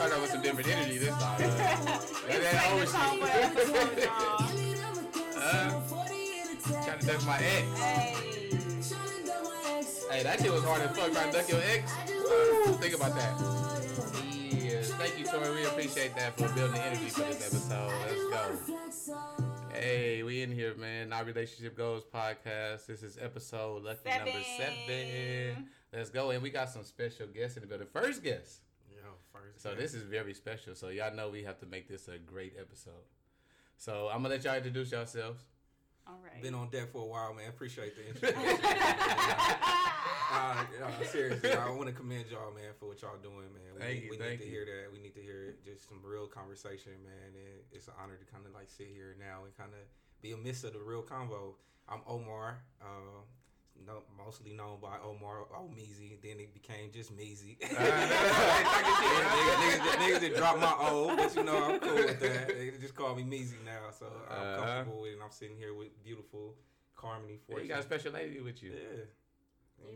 Start off with some different energy this time. That, that Take old this home for shit. episode, y'all. Uh, trying to duck my ex. Hey. Hey, that shit was hard as fuck trying to duck your ex. Think about that. Yeah, thank you, Tori. We appreciate that for building the energy for this episode. Let's go. Hey, we in here, man. Our relationship goals podcast. This is episode lucky number Seven. seven. Let's go, and we got some special guests in the building. First guest. Yo, first. So guest. this is very special. So y'all know we have to make this a great episode. So I'm gonna let y'all introduce yourselves. All right. been on deck for a while, man. Appreciate the introduction. uh, uh, seriously, I want to commend y'all, man, for what y'all doing, man. We, Thank need, you, we thank need to you. hear that. We need to hear it. Just some real conversation, man. And it's an honor to kind of like sit here now and kind of be a midst of the real convo. I'm Omar. Uh, no, mostly known by Omar Omeezy. Then it became just Meezy. niggas, niggas, niggas that dropped my O, but you know I'm cool with that. They just call me Meezy now, so I'm Uh-huh. comfortable with it. And I'm sitting here with beautiful Carmony Yeah, for you You got a special lady with you. yeah.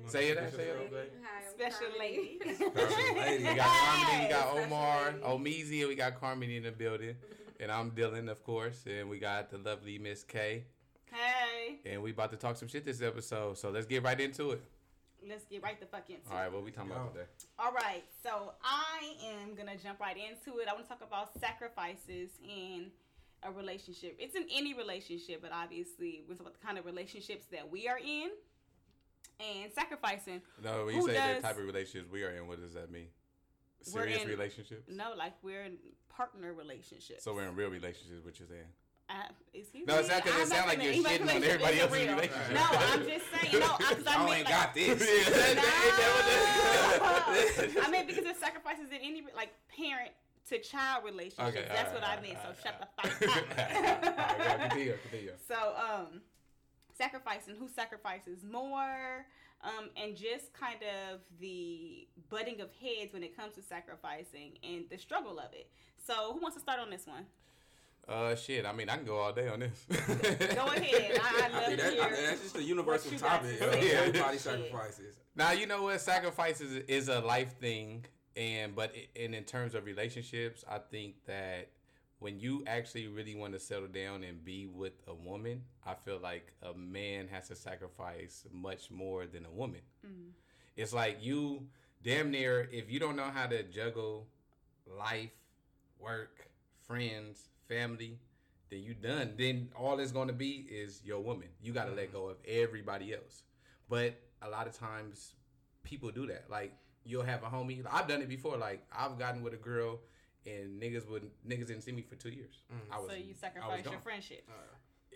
You Say it, say it. introduce yourself, babe? Hi, I'm Special lady. Special lady. We got Carmody, we got Omar, lady. Omeezy, and we got Carmody in the building. And I'm Dylan, of course. And we got the lovely Miss K. And we about to talk some shit this episode. So let's get right into it. Let's get right the fuck into All right, it. what we talking Yo. about today? All right. So I am gonna jump right into it. I want to talk about sacrifices in a relationship. It's in any relationship, but obviously we're talking about the kind of relationships that we are in. And sacrificing. No, when you Who say does- type of relationships we are in, what does that mean? Serious in- relationships? No, like we're in partner relationships. So we're in real relationships, what you're saying? Uh, excuse No, me. it's not 'cause it I'm like you're shitting on everybody else's relationship. No, I'm just saying. No, because I mean, ain't like, got this. I mean, because there's sacrifices in any like parent to child relationship. Okay, That's alright, what I mean. So alright, shut the fuck right, up. continue, continue. so, um, sacrificing who sacrifices more, um, and just kind of the butting of heads when it comes to sacrificing and the struggle of it. So, who wants to start on this one? Uh, shit. I mean, I can go all day on this. Go ahead. I, I I love think to that. I that's just a universal what you got topic. say. Yeah. Everybody sacrifices. Now you know what sacrifices is a life thing, and but i- and in terms of relationships, I think that when you actually really want to settle down and be with a woman, I feel like a man has to sacrifice much more than a woman. Mm. It's like you damn near if you don't know how to juggle life, work, friends, family, then you done. Then all it's going to be is your woman. You got to let go of everybody else. But a lot of times people do that. Like you'll have a homie. I've done it before. Like I've gotten with a girl and niggas would niggas didn't see me for two years. I was So you I was sacrifice your gone. friendship.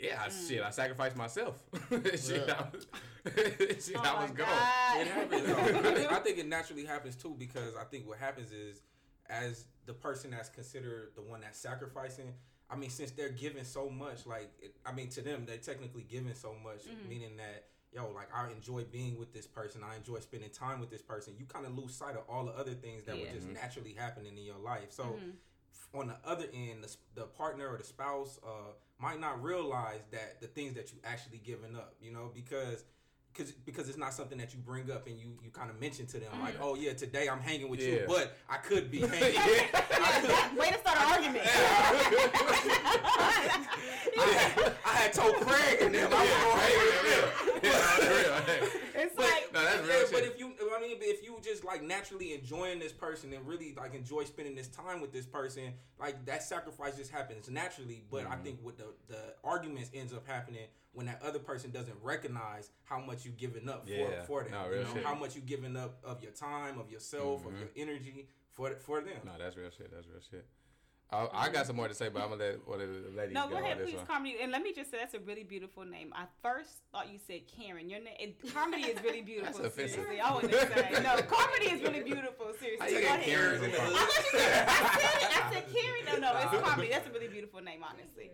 Yeah, I, Mm. shit. I sacrificed myself. shit, Yeah. I was, shit, Oh I was gone. It happens. though. I, think, I think it naturally happens too because I think what happens is as the person that's considered the one that's sacrificing. I mean, since they're giving so much, like it, I mean, to them, they're technically giving so much, Mhm. meaning that yo, like I enjoy being with this person, I enjoy spending time with this person. You kind of lose sight of all the other things that Yeah. were just Mhm. naturally happening in your life. So Mhm. on the other end, the, the partner or the spouse uh, might not realize that the things that you actually giving up, you know, because. Cause, because it's not something that you bring up and you, you kind of mention to them like mm-hmm. oh yeah today I'm hanging with Yeah. you but I could be hanging Yeah. That- way to start an argument. I, had, I had told Craig and them I was gonna hang with them. but if you, I mean, if you just like naturally enjoying this person and really like enjoy spending this time with this person, like that sacrifice just happens naturally. But I Mhm. think what the the arguments ends up happening when that other person doesn't recognize how much you giving up for Yeah. for them. No, you know, shit. how much you giving up of your time, of yourself, of Mhm. your energy for for them. No, that's real shit. That's real shit. I, I got some more to say, but I'm gonna let one of the ladies no, go, go ahead, on please, one. Carmody. And let me just say that's a really beautiful name. I first thought you said Karen. Your name, Carmody is really beautiful. That's offensive. seriously, I wouldn't say no. Carmody is really beautiful. Seriously, How you go ahead. Karen's in the I hood? thought you said, I said. I said Karen. No, no, it's Carmody. That's a really beautiful name, honestly.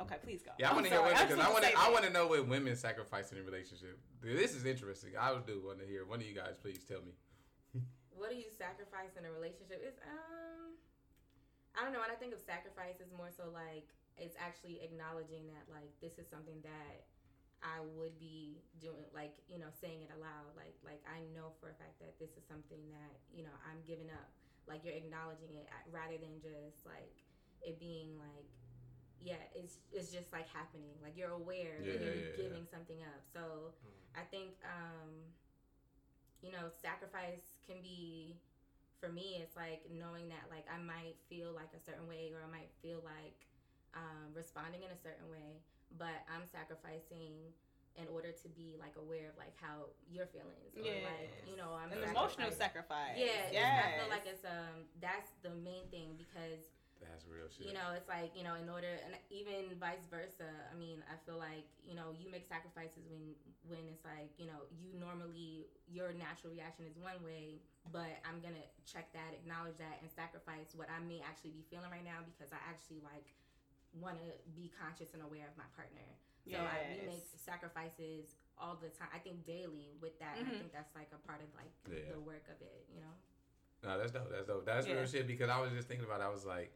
Okay, please go. Yeah, I want to hear sorry. women because I want to to. I want to know what women sacrifice in a relationship. This is interesting. I do want to hear. One of you guys, please tell me. What do you sacrifice in a relationship? It's um, I don't know. When I think of sacrifice, it's more so like it's actually acknowledging that like this is something that I would be doing, like you know, saying it aloud. Like like I know for a fact that this is something that you know I'm giving up. like you're acknowledging it uh, rather than just like it being like yeah it's it's just like happening like you're aware Yeah, you're yeah, yeah. giving something up so i think um you know sacrifice can be for me it's like knowing that like i might feel like a certain way or i might feel like um, responding in a certain way but i'm sacrificing in order to be like aware of like how you're feeling or Yes. like you know i'm An emotional sacrifice. yeah, yes. I feel like it's um that's the main thing because That's real shit. you know it's like you know in order and even vice versa. I mean I feel like you know you make sacrifices when when it's like you know you normally your natural reaction is one way, but I'm gonna check that, acknowledge that, and sacrifice what I may actually be feeling right now because I actually like want to be conscious and aware of my partner. So I, we make sacrifices all the time. I think daily with that. and I mm-hmm. think that's like a part of like Yeah. the work of it. You know. No, that's dope. That's dope. That's Yeah. real shit because I was just thinking about. It. I was like,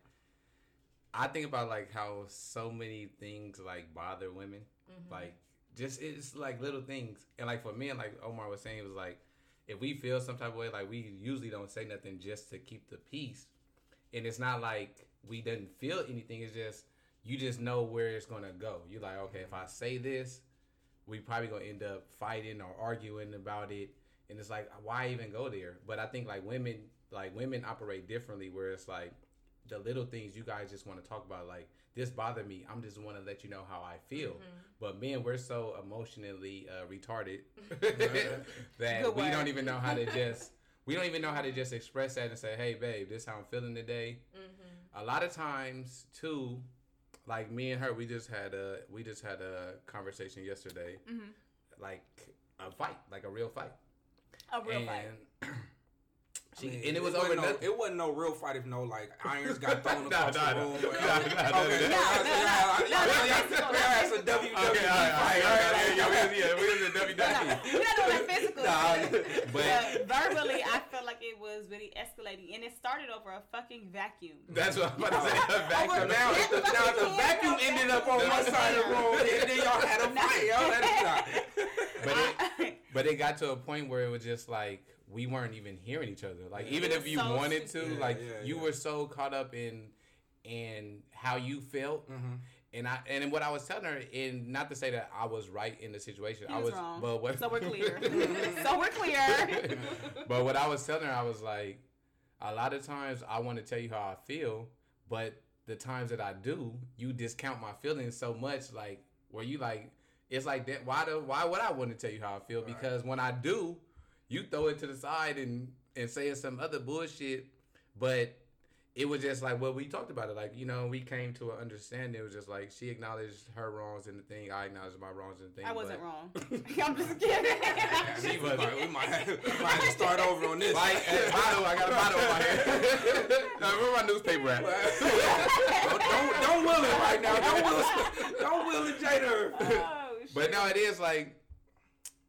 I think about like how so many things like bother women. Mhm. Like just it's like little things, and like for me, and like Omar was saying, it was like if we feel some type of way, like we usually don't say nothing just to keep the peace, and it's not like we didn't feel anything. It's just you just know where it's gonna go. You're like okay, if I say this, we probably gonna end up fighting or arguing about it, and it's like why even go there? But I think like women, like women operate differently, where it's like the little things you guys just want to talk about, like this bothered me. I'm just want to let you know how I feel. Mhm. But men, we're so emotionally uh, retarded Good that we word. don't even know how to just we don't even know how to just express that and say, "Hey, babe, this how I'm feeling today." Mhm. A lot of times, too, like me and her, we just had a we just had a conversation yesterday, Mhm. like a fight, like a real fight, A real and fight. I she mean, and it was wasn't over no, it wasn't no real fight if no like irons got thrown No, across no, the no. room. No, no, no, okay, no, so no. y'all- y'all- y'all- y'all- y'all- y'all had some not WWE Okay, all right, all right, all right, all right, yeah, we was, yeah, we was in We're WWE. not, we're not doing that physical. Nah, shit. but- but verbally, I felt like it was really escalating, and it started over a fucking vacuum. That's what I'm about to say. A So vacuum. now, if the, now if the vacuum ended up on one side of the room, and then y'all had a fight. Yo, that is not. But it, I- But it got to a point where it was just like we weren't even hearing each other. Like Yeah. even if you so wanted to. Yeah, like yeah, you yeah. were so caught up in in how you felt, Mm-hmm. and I and what I was telling her, and not to say that I was right in the situation, He I was was, wrong. but what, so we're clear. so we're clear. but what I was telling her, I was like, a lot of times I want to tell you how I feel, but the times that I do, you discount my feelings so much, like where you like, it's like that. Why do why would I want to tell you how I feel? Right. Because when I do, you throw it to the side and and say some other bullshit, but. It was just like well, we talked about it. Like you know, we came to an understanding. It was just like she acknowledged her wrongs in the thing. I acknowledged my wrongs in the thing. I wasn't but- wrong. I'm just kidding. She we was- might, we might, have, we might have to start over on this. Like, uh, bottle, I got a bottle in my hand. uh, where my newspaper at? don't, don't, don't will it right now. Don't will it. Don't will it, Jada. oh, But no, shit. it is like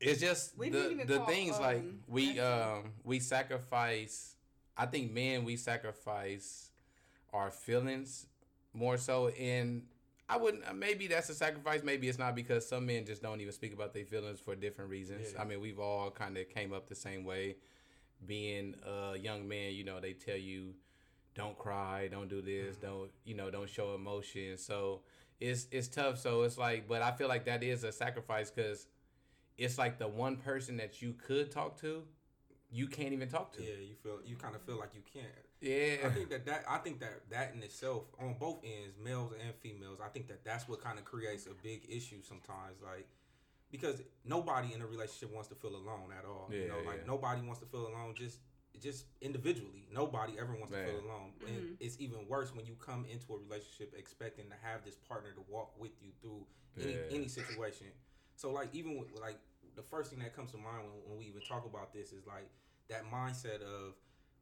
it's just We the the call, things like um, we um we sacrifice. I think men we sacrifice our feelings more so, and I wouldn't. uh, Maybe that's a sacrifice. Maybe it's not because some men just don't even speak about their feelings for different reasons. Yeah. I mean, we've all kind of came up the same way. Being a young man, you know, they tell you don't cry, don't do this, Mm-hmm. don't you know, don't show emotion. So it's it's tough. So it's like, but I feel like that is a sacrifice because it's like the one person that you could talk to, you can't even talk to. Yeah, you feel you kind of feel like you can't. Yeah, I think that that I think that that in itself on both ends, males and females, I think that that's what kind of creates a big issue sometimes. Like because nobody in a relationship wants to feel alone at all. you Yeah, know, like yeah. nobody wants to feel alone. Just just individually, nobody ever wants to feel alone. And Mhm. it's even worse when you come into a relationship expecting to have this partner to walk with you through any Yeah. any situation. So like even with, like the first thing that comes to mind when, when we even talk about this is like that mindset of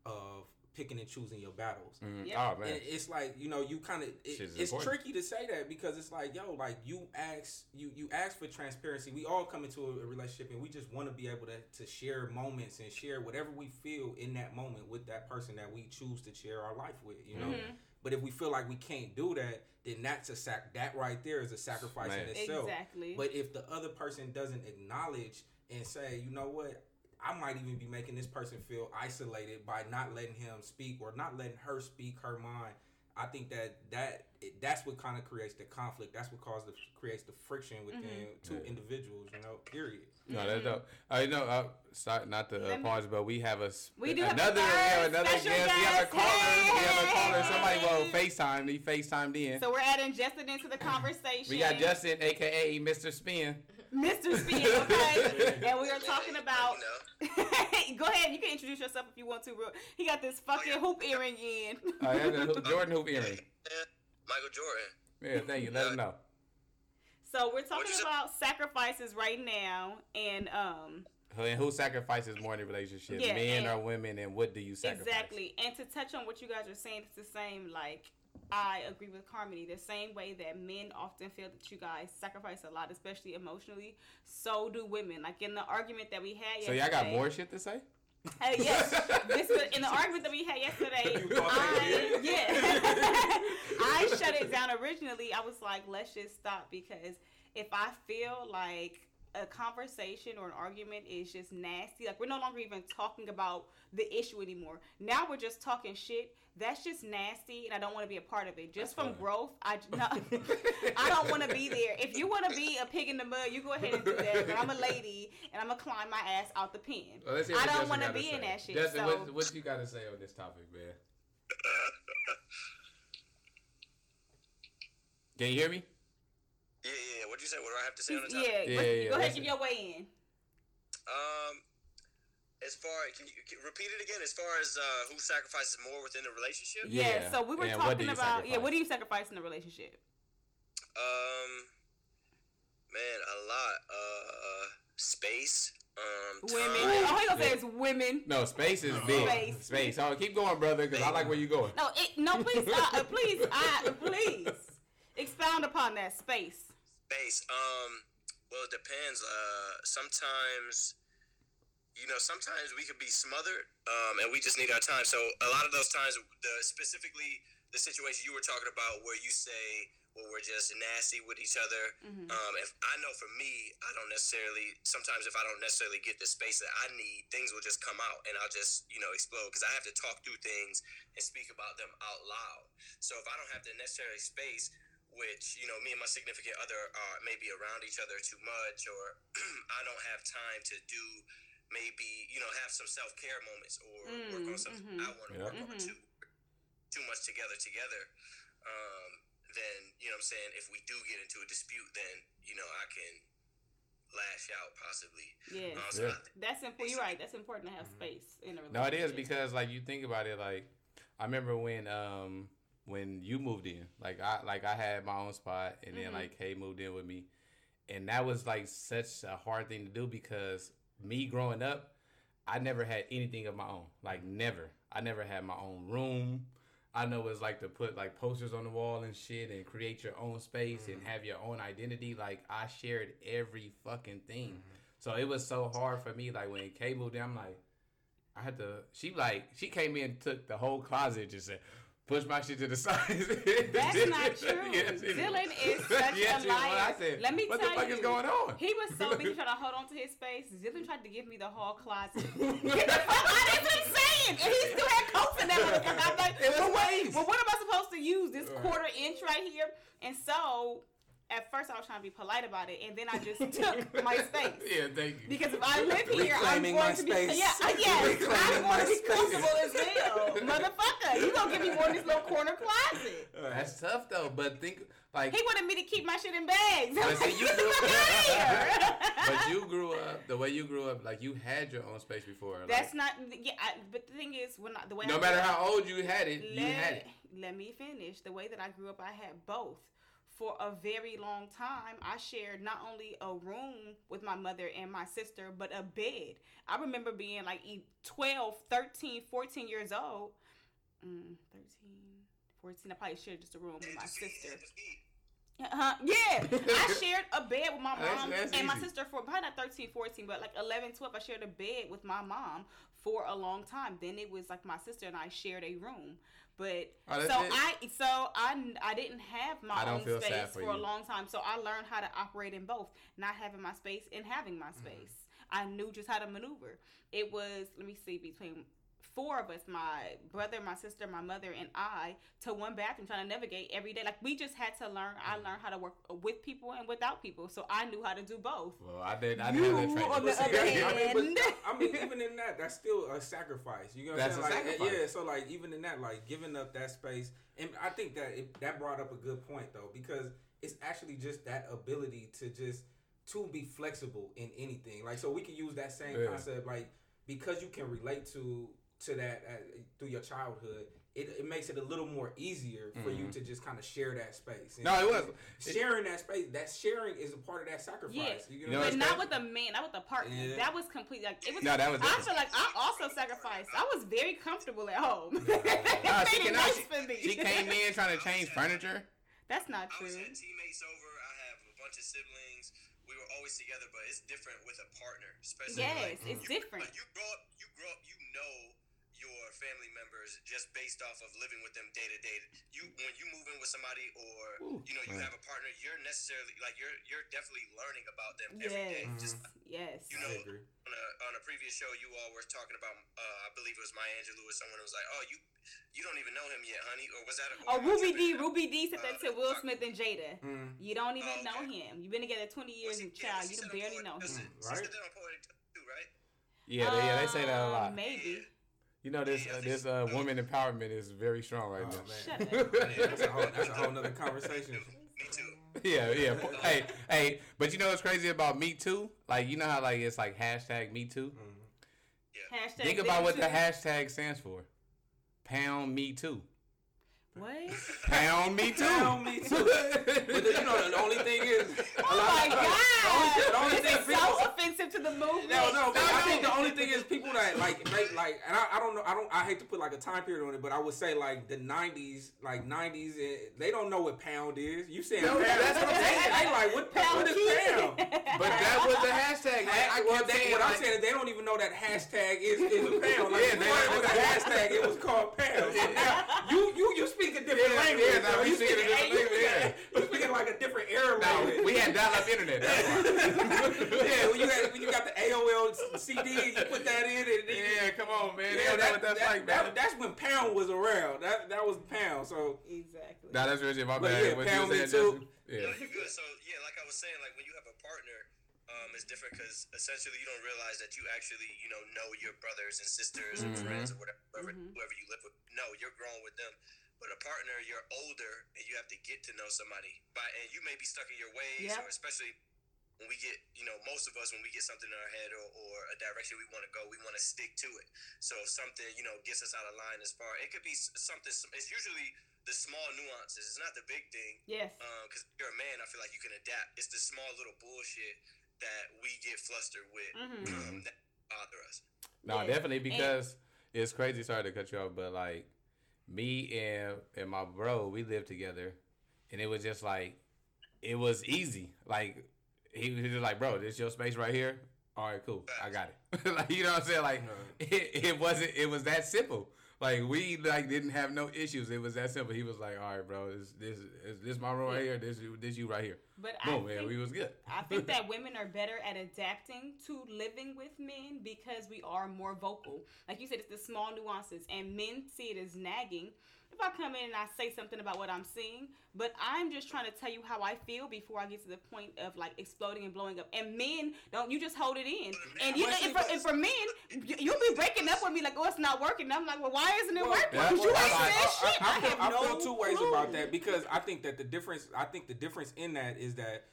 of picking and choosing your battles. Mhm. Yep. Oh man, And it's like you know you kind of it, it's important. tricky to say that because it's like yo like you ask you you ask for transparency. We all come into a, a relationship and we just want to be able to to share moments and share whatever we feel in that moment with that person that we choose to share our life with. You know. Mhm. But if we feel like we can't do that, then that's a sac. That right there is a sacrifice Man. in itself. Exactly. But if the other person doesn't acknowledge and say, you know what, I might even be making this person feel isolated by not letting him speak or not letting her speak her mind. I think that that that's what kind of creates the conflict. That's what causes the creates the friction within two Yeah. individuals. You know, period. No, that's dope. I know. Uh, sorry, not to uh, pause, but we have a s- We do have a another we have another guest. special We have a guest. caller. We have a caller. Somebody well Hey. FaceTime. He FaceTimed in. So we're adding Justin into the conversation. we got Justin, aka Mr. Spin. Mr. Speed, okay? and we are talking about. Go ahead, you can introduce yourself if you want to. Bro. He got this fucking yeah. hoop earring in. Uh, that's a Jordan hoop earring. Michael Jordan. Yeah, thank you. Let him know. So we're talking What'd say? about sacrifices right now, and um, Who, and who sacrifices more in a relationship, Yeah, men or women, and what do you sacrifice? exactly. And to touch on what you guys are saying, it's the same. Like I agree with Carmody. The same way that men often feel that you guys sacrifice a lot, especially emotionally, so do women. Like in the argument that we had. Yesterday. So y'all got more shit to say? Uh, yes, this was in the argument that we had yesterday. You thought they I, did? yeah, I shut it down originally. I was like, let's just stop because if I feel like a conversation or an argument is just nasty, like we're no longer even talking about the issue anymore. Now we're just talking shit. That's just nasty, and I don't want to be a part of it. Just That's from fine. growth, I j- no, I don't want to be there. If you want to be a pig in the mud, you go ahead and do that. But I'm a lady, and I'm gonna climb my ass out the pen. Well, let's hear I don't want to gotta be in that shit. Justin, so what, what you got to say on this topic, man? Can you hear me? Yeah, yeah, yeah. What'd you say? What do I have to say on the topic? Yeah, but yeah, go ahead, listen. give your way in. Um, as far can you can repeat it again? As far as uh, who sacrifices more within a relationship? Yeah. Yeah, So we were and talking you about yeah. What do you sacrifice in a relationship? Um, man, a lot. Uh, space. Um, Women. time. All he gonna say is women. No, space is big. Space. Space. Oh, keep going, brother, because I like where you're going. No, it, no, please, uh, uh, please, uh, please, expound upon that space. Space. Um, well, it depends. Uh, sometimes, you know, sometimes we could be smothered, um, and we just need our time. So a lot of those times, the specifically the situation you were talking about, where you say, "Well, we're just nasty with each other." Mhm. Um, if I know for me, I don't necessarily. Sometimes, if I don't necessarily get the space that I need, things will just come out, and I'll just you know explode because I have to talk through things and speak about them out loud. So if I don't have the necessary space, which you know me and my significant other are maybe around each other too much, or I don't have time to do maybe you know have some self care moments or work Mm, on something mhm. I want to Yeah. work on Mhm. too too much together together. Um, then you know what I'm saying if we do get into a dispute, then you know I can lash out possibly. Yeah, Uh, so Yeah. I- that's important. You're right. That's important to have space in a relationship. No, it is because like you think about it, like I remember when um when you moved in, like I like I had my own spot, and then Mhm. like Kay moved in with me, and that was like such a hard thing to do because me growing up, I never had anything of my own, like never. I never had my own room. I know it's like to put like posters on the wall and shit and create your own space and mm-hmm. have your own identity. Like I shared every fucking thing. Mm-hmm. So it was so hard for me. Like when Kay moved in, I'm like, I had to. She like she came in, and took the whole closet, just said, push my shit to the side. That's not true. Yes, Dylan is such Yes, a it was. I liar. said, Let me what tell the fuck you, is going on? He was so busy trying to hold on to his space. Dylan tried to give me the whole closet. Get the fuck out! What I'm saying. And he still had coats in that motherfucker. I'm like, It was well, what, waste. well, what am I supposed to use this quarter inch right here? And so, at first, I was trying to be polite about it, and then I just took my space. Yeah, thank you. Because if I live here, I'm going to be space. yeah, uh, yes, I'm going to be space. comfortable as hell, motherfucker. You gonna give me one in this little corner closet? That's tough though. But think like, He wanted me to keep my shit in bags. I'm But see, you grew- fuck but you grew up the way you grew up. Like you had your own space before. Like, That's not. Yeah, I, but the thing is, when I, the way no I matter grew up- how old you had it, you had it. Let me finish. The way that I grew up, I had both. For a very long time, I shared not only a room with my mother and my sister, but a bed. I remember being like e- 12, 13, 14 years old. Mm, 13, 14. I probably shared just a room with my sister. Uh-huh. Yeah, I shared a bed with my That's- mom that's and my easy. sister for probably not 13, 14, but like 11, 12. I shared a bed with my mom for a long time. Then it was like my sister and I shared a room. But Oh, so it? I so I I didn't have my own space for, for a long time. So I learned how to operate in both, not having my space and having my Mm-hmm. space. I knew just how to maneuver. It was let me see between four of us, my brother, my sister, my mother, and I, to one bathroom trying to navigate every day. Like we just had to learn. I mm-hmm. learned how to work with people and without people, so I knew how to do both. Well, I did. I didn't have that on the But other that- I mean, but, I mean, even in that, that's still a sacrifice. You know what That's I'm a saying? Like, sacrifice. yeah. So like, even in that, like giving up that space, and I think that it, that brought up a good point though, because it's actually just that ability to just to be flexible in anything. Like, so we can use that same Yeah. concept, like because you can relate to to that uh, through your childhood. It, it makes it a little more easier for you to just kind of share that space. And Mm-hmm. No, it was. sharing that space. That sharing is a part of that sacrifice. Yeah. You You know, know what but not saying? with a man, not with a partner. Yeah. That was completely like it was. No, that was I different. feel like I also sacrificed. I was very comfortable at home. Nah, It she, made can, nice she, for me. she came in trying to change furniture. That's not I was true. had teammates over. I have a bunch of siblings. We were always together, but it's different with a partner, especially. Yes, like, it's you, different. Like you grow up, you grow up, you know your family members just based off of living with them day to day. You when you move in with somebody, or Ooh, you know you man. have a partner, you're necessarily like you're you're definitely learning about them every day. Yes, Just yes. You know, on a, on a previous show, you all were talking about. Uh, I believe it was Maya Angelou or someone who was like, "Oh, you you don't even know him yet, honey," or was that? A, Oh, or am Ruby Dee. tripping? Ruby Dee said that to Will Smith and Jada. Mm. You don't even Oh, know okay. him. You've been together 20 years, Was and he- yeah, child, you don't barely Poetic know him. Right? said that on Poetic Justice too, right? Yeah, they, yeah, they say that a Uh, lot. Maybe. You know, this uh, this uh, woman empowerment is very strong right Oh, now. man. Shut up. That's a whole that's a whole nother conversation. Me too. Yeah, yeah. hey, hey, but you know what's crazy about Me Too? Like, you know how like it's like hashtag Me Too. Mm. Hashtag Think about what the hashtag stands for. Pound Me Too. What? Pound Me Too. Pound Me Too. But the, you know, the only thing is, Oh my of, the only, the God! only This thing is people, so offensive to the movement. No, no, but No, I no. think the only thing is people that like make like, and I, I don't know, I don't, I hate to put like a time period on it, but I would say like the '90s, like '90s, eh, they don't know what pound is. You saying No, pound? that's what I'm saying. They, they like what, Pound what is keys. pound? But that was the hashtag. Like, I well, they, saying, what I'm saying is they don't even know that hashtag is, is a pound. Like, Yeah, yeah, they before it was a hashtag, it was called pound. So now, you you you speak a different Yeah, language. yeah, now we you speak a different language, speak- yeah. You speaking like a different era No, language. we had dial-up internet. That's why. yeah, when you got when you got the AOL CD, you put that in, and then yeah, come on, man. Yeah, don't that's that- like, that- man. that's when pound was around. That that was pound. So Exactly. Nah, that's really my But bad. yeah, What you pound me too. Yeah. No, you're good. So yeah, like I was saying, like when you have a partner, um, it's different because essentially you don't realize that you actually, you know, know your brothers and sisters and Mhm. friends or whatever, whoever, Mhm. whoever you live with. No, you're growing with them. But a partner, you're older and you have to get to know somebody. By and you may be stuck in your ways, Yep. or especially when we get, you know, most of us when we get something in our head or, or a direction we want to go, we want to stick to it. So if something, you know, gets us out of line as far, it could be something. It's usually the small nuances. It's not the big thing Yes. because you're a man, I feel like you can adapt. It's the small little bullshit that we get flustered with Mhm. um, that bother us. No, Yeah. definitely because it's crazy. Sorry to cut you off, but like me and and my bro, we lived together, and it was just like it was easy. Like he was just like, bro, this your space right here. All right, cool, I got it. like you know what I'm saying? Like it, it wasn't. It was that simple. Like we like didn't have no issues. It was that simple. He was like, all right, bro, this this is this my room right here. This this you right here. But I Boom, man, think, we was good. I think that women are better at adapting to living with men because we are more vocal. Like you said, it's the small nuances, and men see it as nagging. If I come in and I say something about what I'm seeing, but I'm just trying to tell you how I feel before I get to the point of like exploding and blowing up. And men don't, you just hold it in. And you, and for, and for men, you- you'll be breaking up with me like, oh, it's not working. And I'm like, well, why isn't it Well, working? yeah. Because you Well, ain't I- said shit. I, I, feel, have I no feel two ways clue. about that because I think that the difference. I think the difference in that is that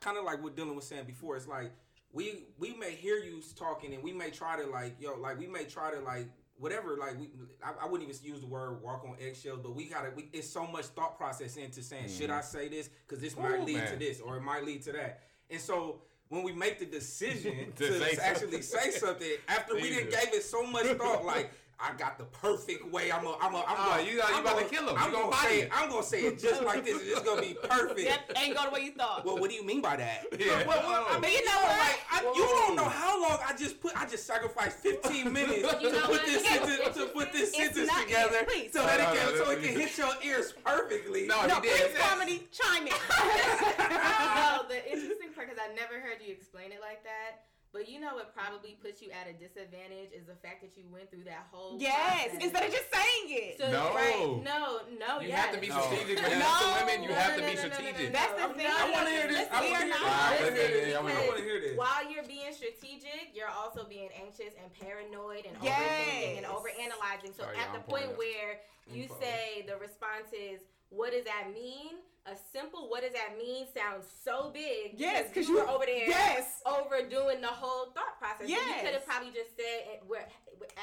kind of like what Dylan was saying before. It's like we we may hear you talking and we may try to like yo like we may try to like whatever like we I, I wouldn't even use the word walk on eggshells but we gotta we, it's so much thought process into saying should I say this? Because this might Ooh, lead to this or it might lead to that. And so when we make the decision To to, say actually say something after we gave it so much thought like I got the perfect way I'm a, I'm a, I'm Oh, gonna, you- you I'm about to gonna- kill him. I'm gonna, gonna say it. I'm gonna say it just like this. It's gonna be perfect. Yep, ain't go the way you thought. Well, what do you mean by that? Yeah. Well, well, I mean, you know what? like I, you don't know how long I just put. I just sacrificed 15 minutes You to put this sentence, to put this It's sentence not- together please. so that it No, no, can so it can hit your ears perfectly. No, no, he did. please, comedy, chime in. no, the interesting part because I never heard you explain it like that. But you know what probably puts you at a disadvantage is the fact that you went through that whole Yes, process. instead of just saying it. So, No. right, no, no, You yes. have to be No. strategic. When it No. to women, you No, have no, to no, be no, no, no, strategic. no, That's the thing. no, I wanna hear this. I wanna we are hear not- this. Listen, okay, yeah, yeah, I wanna- hear this. While you're being strategic, you're also being anxious and paranoid and Yes. overthinking and overanalyzing. So Sorry, at I'm the point up. where you say the response is, "What does that mean?" A simple "What does that mean?" sounds so big. Yes, because you you- were over there Yes. overdoing the whole thought process. So you could have probably just said it where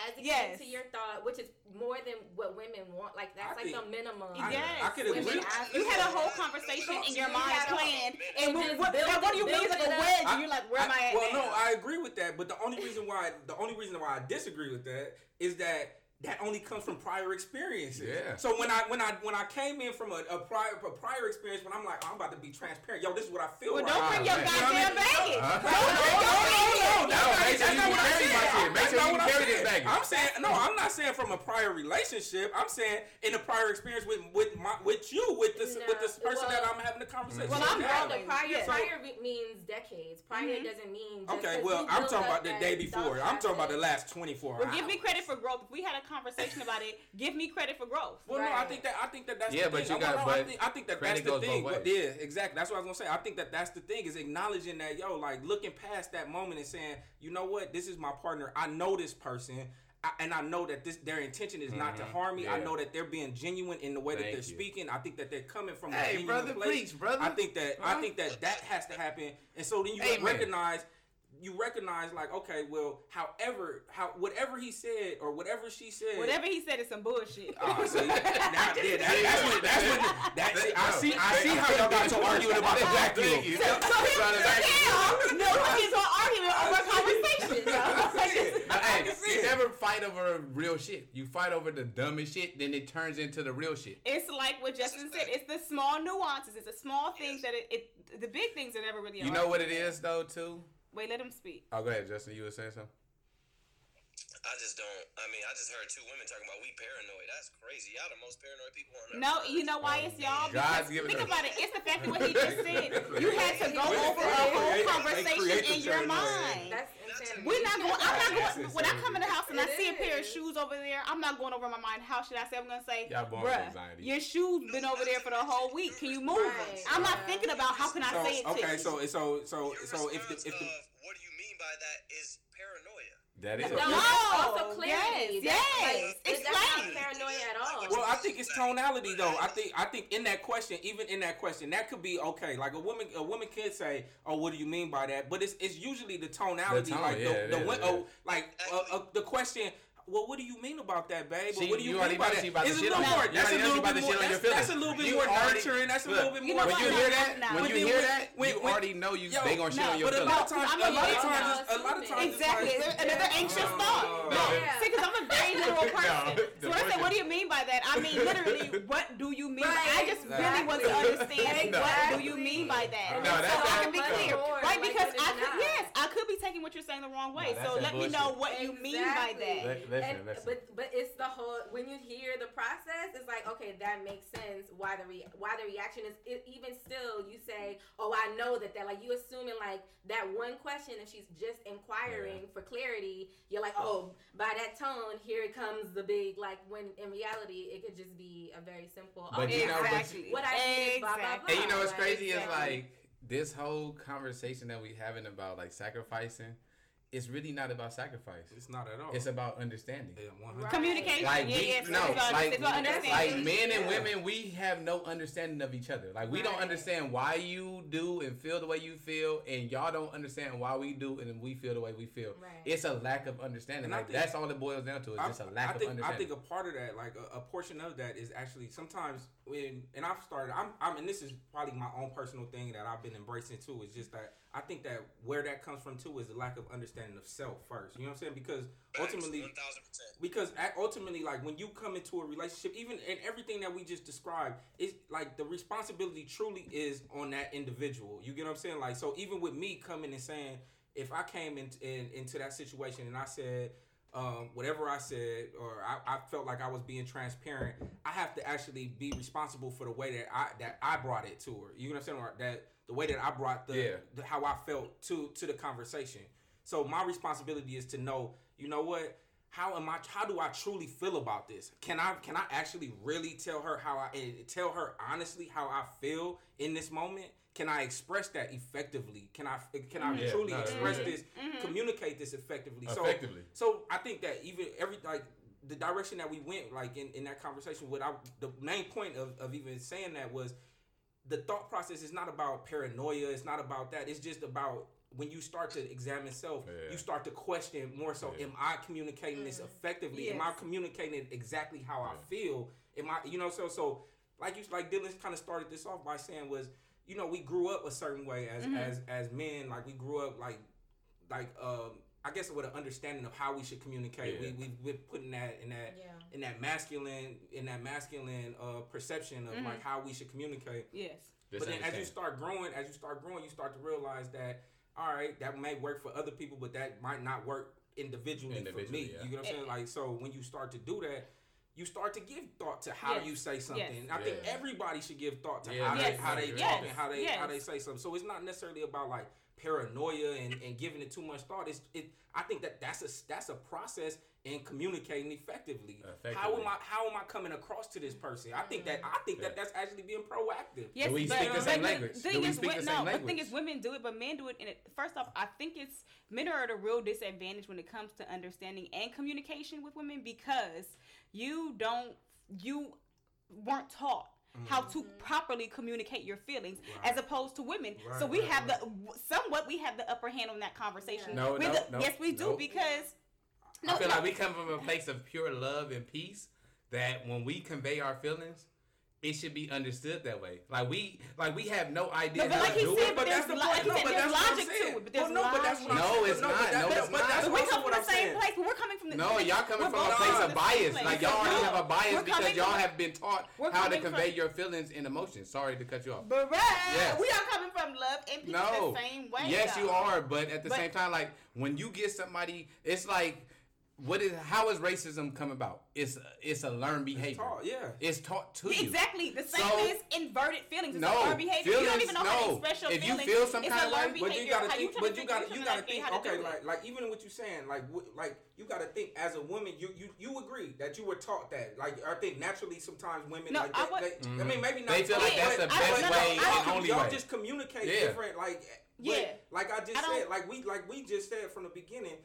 as it Yes. came to your thought, which is more than what women want. Like that's I like think- the minimum. I, Yes. I could Women agree. You had a whole conversation in your mind had a- planned, and and what, what, build now what do you mean like a wedge? I- and you're like, where am I at well, now? no, I agree with that, but the only reason why the only reason why I disagree with that is that that only comes from prior experiences. Yeah. So when I when I when I came in from a, a prior a prior experience, when I'm like, I'm about to be transparent. Yo, this is what I feel. well, right don't now. bring your man. You know I goddamn mean? baggage. Uh-huh. Don't bring No, your no, no, baggage. no, that's not- make sure that's you not what I'm carry my saying. Make That's sure not you what I'm carry this saying. baggage. I'm saying no. I'm not saying from a prior relationship. I'm saying in a prior experience with with my with you with this No, with this person well- that I'm having a conversation. Well, with I'm now. growing. The prior, Yeah. prior means decades. Prior Mhm. doesn't mean. Just Okay, 'cause well, I'm talking about the day before. I'm talking about the last 24 Well, hours. give me credit for growth. If we had a conversation about it, give me credit for growth. Well, no, I think that I think that that's Yeah, the but thing. you I- got- I, but think, I think that that's the thing. But yeah, exactly. That's what I was gonna say. I think that that's the thing is acknowledging that yo, like looking past that moment and saying, you know what, this is my partner. I know this person. I, and I know that this their intention is not to Mhm. harm me. I know that they're being genuine in the way that they're you. speaking. I think that they're coming from a Hey, genuine brother, place. preach, brother. I think that Huh? I think that that has to happen. And so then you Amen. recognize you recognize like okay, well, however, how whatever he said or whatever she said, Whatever he said is some bullshit. Oh, see, now, yeah, that, that's what that's what that, I see I see how y'all got to arguing about the Thank vacuum. you. So, so Trying to here's back you up. no, it's an argument over a conversation. But hey, you never fight over real shit. You fight over the dumbest shit, then it turns into the real shit. It's like what Justin said. It's the small nuances. It's the small things that it, it the big things are never really. You know what it is though, too. Wait, let him speak. Oh, go ahead, Justin. You were saying something. I just don't. I mean, I just heard two women talking about we paranoid. That's crazy. Y'all the most paranoid people on earth. No, you know why it's oh, y'all? God's Because given think us- about it. It's the fact that what he just said. You had to go over a whole conversation in your mind. That's insanity. We're not going. I'm not That's going. When I come in the house and I see a pair of shoes over there, I'm not going over my mind. How should I say? I'm gonna say, Y'all born with bruh, anxiety. your shoes been over there for the whole week. Can you move them? I'm not thinking about how can I say it to okay, so so so so if the if the what do you mean by that is paranoia. That is. No, a- No. that's also clarity. Yes, That's, yes. like, that's not paranoia at all. Well, I think it's tonality though. I think I think in that question, even in that question, that could be okay. Like a woman, a woman could say, "Oh, what do you mean by that?" But it's it's usually the tonality, The tone, like yeah, the, it the is, one- it oh, like uh, uh, the question. Well, what do you mean about that, babe? Or She- what do you, you mean by know that? about to It's a little more. That's a already know she little bit more. shit on your That's, that's a little bit You more already- nurturing. That's a little bit You more. know when what? you No, hear that, no. when When- you hear that, when- you when- already know you Yo, they gonna shit no, on your But a lot of times, a a lot of times, a lot of times, Exactly. another anxious thought. no. No, see, because I'm a very literal person. So when I say, what do you mean by that? I mean literally, what do you mean? I just really want to understand what do you mean by that. So I can be clear, right? Because I could, yes, I could be taking what you're saying the wrong way. So let me know what you mean by that. Exactly. Li- listen, And- listen. But but it's the whole when you hear the process, it's like okay, that makes sense. Why the re- why the reaction is it, even still you say, oh, I know that that like you assuming like that one question if she's just inquiring for clarity, you're like, oh, by that tone, here it comes the big like when in reality it could just be a very simple. But okay, you know, exactly. what I need is blah blah blah. And you know what's Like, crazy is exactly. like this whole conversation that we having about like sacrificing. It's really not about sacrifice. It's not at all. It's about understanding. Yeah, Right. Communication. Like yeah, we, yeah, it's no, about, like, it's about like men and women, we have no understanding of each other. Like we don't understand why you do and feel the way you feel, and y'all don't understand why we do and we feel the way we feel. Right. It's a lack of understanding. And Like think- that's all it boils down to. It's I- just a lack I think, of understanding. I think a part of that, like a, a portion of that, is actually sometimes when, and I've started, I'm, I'm, and this is probably my own personal thing that I've been embracing too. Is just that I think that where that comes from too is the lack of understanding of self first. You know what I'm saying? Because ultimately, one thousand percent. because ultimately, like when you come into a relationship, even in everything that we just described, it's like the responsibility truly is on that individual. You get what I'm saying? Like, so even with me coming and saying, if I came in, in into that situation and I said, um, whatever I said, or I, I felt like I was being transparent, I have to actually be responsible for the way that I that I brought it to her. You know what I'm saying? Or that the way that I brought the, Yeah. the how I felt to to the conversation. So my responsibility is to know, you know what? How am I? How do I truly feel about this? Can I can I actually really tell her how I tell her honestly how I feel in this moment? Can I express that effectively? Can I can I mm-hmm. Yeah, truly no, that's express real. this, mm-hmm. Mm-hmm. communicate this effectively? So Effectively. so I think that even every like the direction that we went like in, in that conversation, what I the main point of, of even saying that was the thought process is not about paranoia. It's not about that. It's just about when you start to examine self, Yeah. you start to question more so: Yeah. Am I communicating this effectively? Am I communicating it exactly how I feel? Am I, you know, so so like you like Dylan kind of started this off by saying was, you know, we grew up a certain way as as as men. Like we grew up like like um I guess with an understanding of how we should communicate. Yeah. We we we're putting that in that Yeah. in that masculine in that masculine uh perception of like how we should communicate. Yes. Just but then as you start growing, as you start growing, you start to realize that all right, that may work for other people, but that might not work individually, for me. yeah. You know what I'm saying? Like so, when you start to do that, you start to give thought to how Yes. you say something. Yes. And I think Yeah. every should give thought to Yeah, how Yes. they how they Yes. talk and how they how they say something. So it's not necessarily about like paranoia and, and giving it too much thought. It's it. I think that that's a that's a process in communicating effectively. How am I how am I coming across to this person? I think that I think that that's actually being proactive. Yes, Do we but, speak the but same the language? Thing Do we is, speak wo- the no, same the thing is, women do it, but men do it. In it. First off, I think it's men are at a real disadvantage when it comes to understanding and communication with women because you don't you weren't taught. How to mm-hmm. properly communicate your feelings, as opposed to women. so we right, have right. the somewhat we have the upper hand on that conversation. No, We're no, the- no, yes, we do no. because I feel like we come from a place of pure love and peace that when we convey our feelings, it should be understood that way. Like we, like we have no idea No, but how like to he do said, it. but there's the lo- point. No, said but there's that's what I'm logic to it, but there's Well, no, but that's what I'm No, saying. it's No, but not. that- No, but- it's but not. that's But we also come from the same place, but we're coming from the No, y'all coming from a place of from the same bias. place. Like y'all already No, have a bias because y'all have been taught how to convey from- your feelings and emotions. Sorry to cut you off. But right, Yes. we are coming from love and peace No. the same way. Yes, you are, but at the same time, like when you get somebody, it's like, what is? How is racism come about? It's it's a learned behavior. taught, yeah. It's taught to you. Exactly. The same So- is inverted feelings. It's No, a learned behavior. you don't feelings- even know how to no. express your If you feelings. feel some it's kind of way- learned But you gotta how think. trying But you gotta. You gotta out, think. Okay, like like even what you're saying, like w- like you gotta think as a woman. You you you agree that you were taught that. Like I think naturally sometimes women No, like I they, would- they, I mean mm-hmm. maybe not. They feel like that's but- the I best don't- no, no, way don't- and only y'all just communicate different. Like Yeah. like I just said, like we like we just said from the beginning.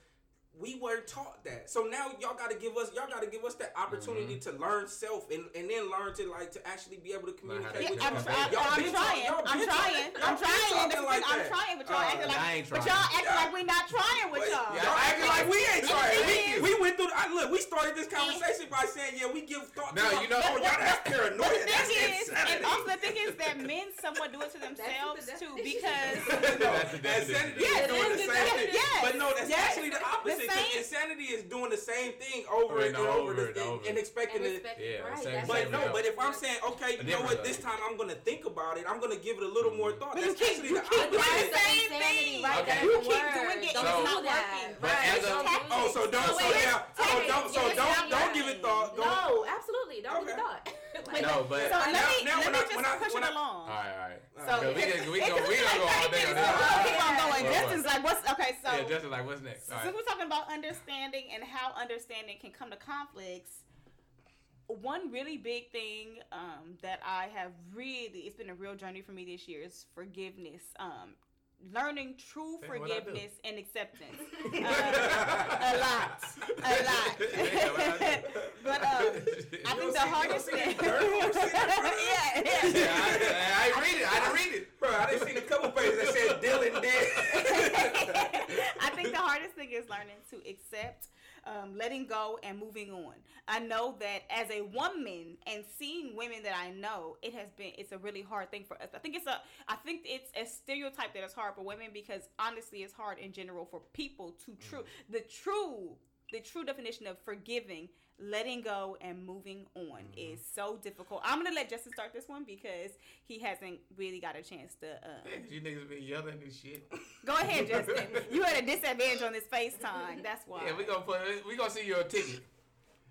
We weren't taught that, so now y'all got to give us y'all got to give us that opportunity to learn self and, and then learn to like to actually be able to Learn how to communicate. Yeah, with I'm, y'all. try, Y'all I'm trying. talk- I'm trying. talk- y'all I'm trying. talking That's the like I'm trying, but y'all Uh, acting like, I ain't but y'all acting Yeah. like we not trying with y'all. Yeah, Y'all acting like we ain't trying. We, we went through. I, look, we started this conversation by saying, "Yeah, we give thought." No, to you know- y'all, that's paranoia. But the thing is, and also the thing is that men somewhat do it to themselves too, because no, That's the definition. insanity Yes, is doing the it is the same thing. definition. But no, that's actually the opposite. 'Cause same- insanity is doing the same thing over and, And over, over the- and and, over. and expecting And it. respect, Yeah, right, same- that's But same no, result. but if I'm saying, okay, you know different what, this time I'm gonna think about it. I'm gonna give it a little mm-hmm. more thought. But That's you keep- actually you the keep doing opposite. the same thing. right? Okay. You keep doing it, Don't and it's do not working. But Right. as a- Don't do Oh, so don't. No, So yeah. Oh, so don't. So don't. Don't give it working. thought. No, absolutely. Don't give Okay. it thought. Like, No, but So let Now- me now let me I- just when I- push it I- along. all right, all right. So So we can we It's go we just gonna go all day on this. so we'll keep on going. What, Justin's what? like, what's okay? So Yeah, Justin, like, what's next? All since right. we're talking about understanding and how understanding can come to conflicts, one really big thing um, that I have really it's been a real journey for me this year is forgiveness. Um, learning true Damn, what'd I do? forgiveness and acceptance. Uh, a lot, a lot. Yeah, what'd I do? but um, I You think don't the hardest thing. that bird? You don't see that bird? yeah, yeah. Yeah, I, I, I read it. I didn't read it. Bro, I done seen a couple pages that said Dylan dead. I think the hardest thing is learning to accept, um, letting go, and moving on. I know that as a woman and seeing women that I know, it has been it's a really hard thing for us. I think it's a I think it's a stereotype that is hard for women because honestly, it's hard in general for people to true the true the true definition of forgiving, letting go, and moving on is so difficult. I'm gonna let Justin start this one because he hasn't really got a chance to. Um, You niggas been yelling and shit. Go ahead, Justin. You had a disadvantage on this FaceTime. That's why. Yeah, we gonna put we gonna see your ticket,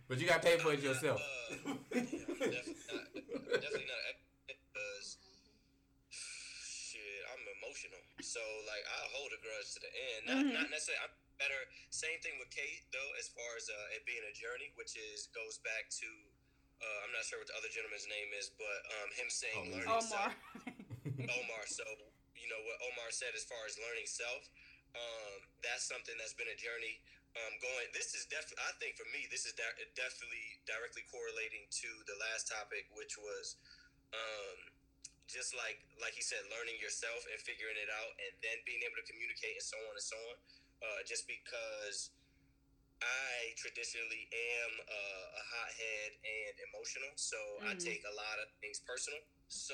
but you gotta pay for it yourself. Uh, yeah, definitely not. Definitely not. Because shit, I'm emotional. So like, I hold a grudge to the end. Not, not necessarily. I'm better. Same thing with Kate though, as far as uh, it being a journey, which is goes back to uh, I'm not sure what the other gentleman's name is, but um, him saying Omar. learning Omar. self. Omar. So you know what Omar said as far as learning self. Um, that's something that's been a journey. Um, going. This is definitely. I think for me, this is de- definitely directly correlating to the last topic, which was um, just like like he said, learning yourself and figuring it out, and then being able to communicate and so on and so on. Uh, just because I traditionally am uh, a hothead and emotional, so I Mhm. take a lot of things personal. So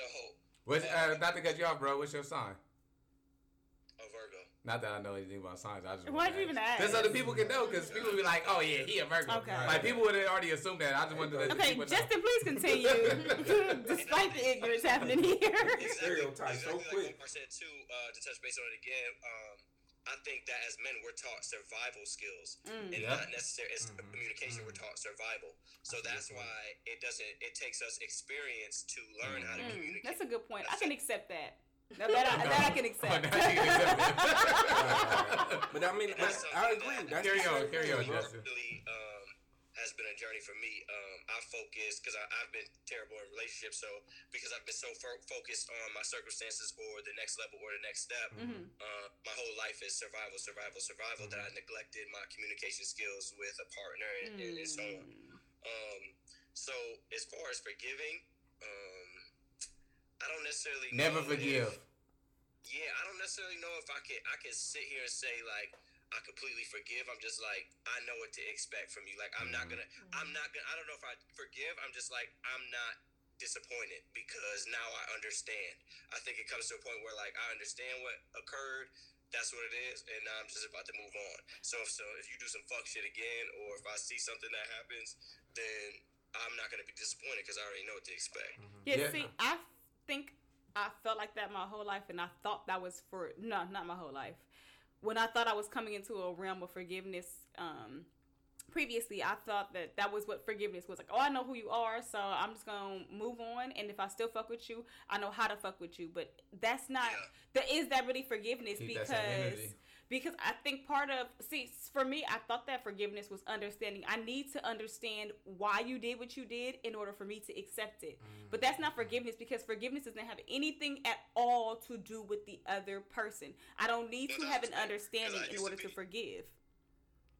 What's, uh, not to cut you off, bro. What's your sign? a Virgo. Not that I know anything about signs. I just Why'd you even ask? Just so the people can know, because people be like, "Oh yeah, he a Virgo." Okay. Like people would have already assumed that. I just wanted to let the Okay, people know. Justin, please continue. Despite the ignorance happening here. Stereotypes so exactly quick. Like Omar said too. Uh, to touch base on it again, um, I think that as men we're taught survival skills Mm. and Yeah. not necessarily it's Mhm. communication. We're taught survival, so That's that's why it doesn't. It takes us experience to learn how to Mm, communicate. that's a good point. I can accept that. Now that I, that I can Oh, accept. now she can accept it. But I mean, And that's but I something agree. that- That's Carry on, carry on, bro. Justin. really um, has been a journey for me. Um, I focus because I've been terrible in relationships, so because I've been so fo- focused on my circumstances or the next level or the next step, Mhm. uh, my whole life is survival, survival, survival. That I neglected my communication skills with a partner and, and, and so on. Mm. Um, so as far as forgiving, um, I don't necessarily know Never if- forgive. yeah, I don't necessarily know if I can I can sit here and say like I completely forgive. I'm just like I know what to expect from you. Like I'm not mm-hmm. gonna I'm not gonna I don't know if I forgive. I'm just like I'm not disappointed because now I understand. I think it comes to a point where like I understand what occurred. That's what it is, and now I'm just about to move on. So, if so if you do some fuck shit again, or if I see something that happens, then I'm not gonna be disappointed because I already know what to expect. Mm-hmm. Yeah, Yeah. see, I think I felt like that my whole life, and I thought that was for no, not my whole life. When I thought I was coming into a realm of forgiveness, um, previously I thought that that was what forgiveness was like. Oh, I know who you are, so I'm just gonna move on. And if I still fuck with you, I know how to fuck with you. But that's not. Yeah. That is that really forgiveness Keep because. Because I think part of see for me, I thought that forgiveness was understanding. I need to understand why you did what you did in order for me to accept it. But that's not mm-hmm. forgiveness because forgiveness doesn't have anything at all to do with the other person. I don't need to have an understanding in order to forgive.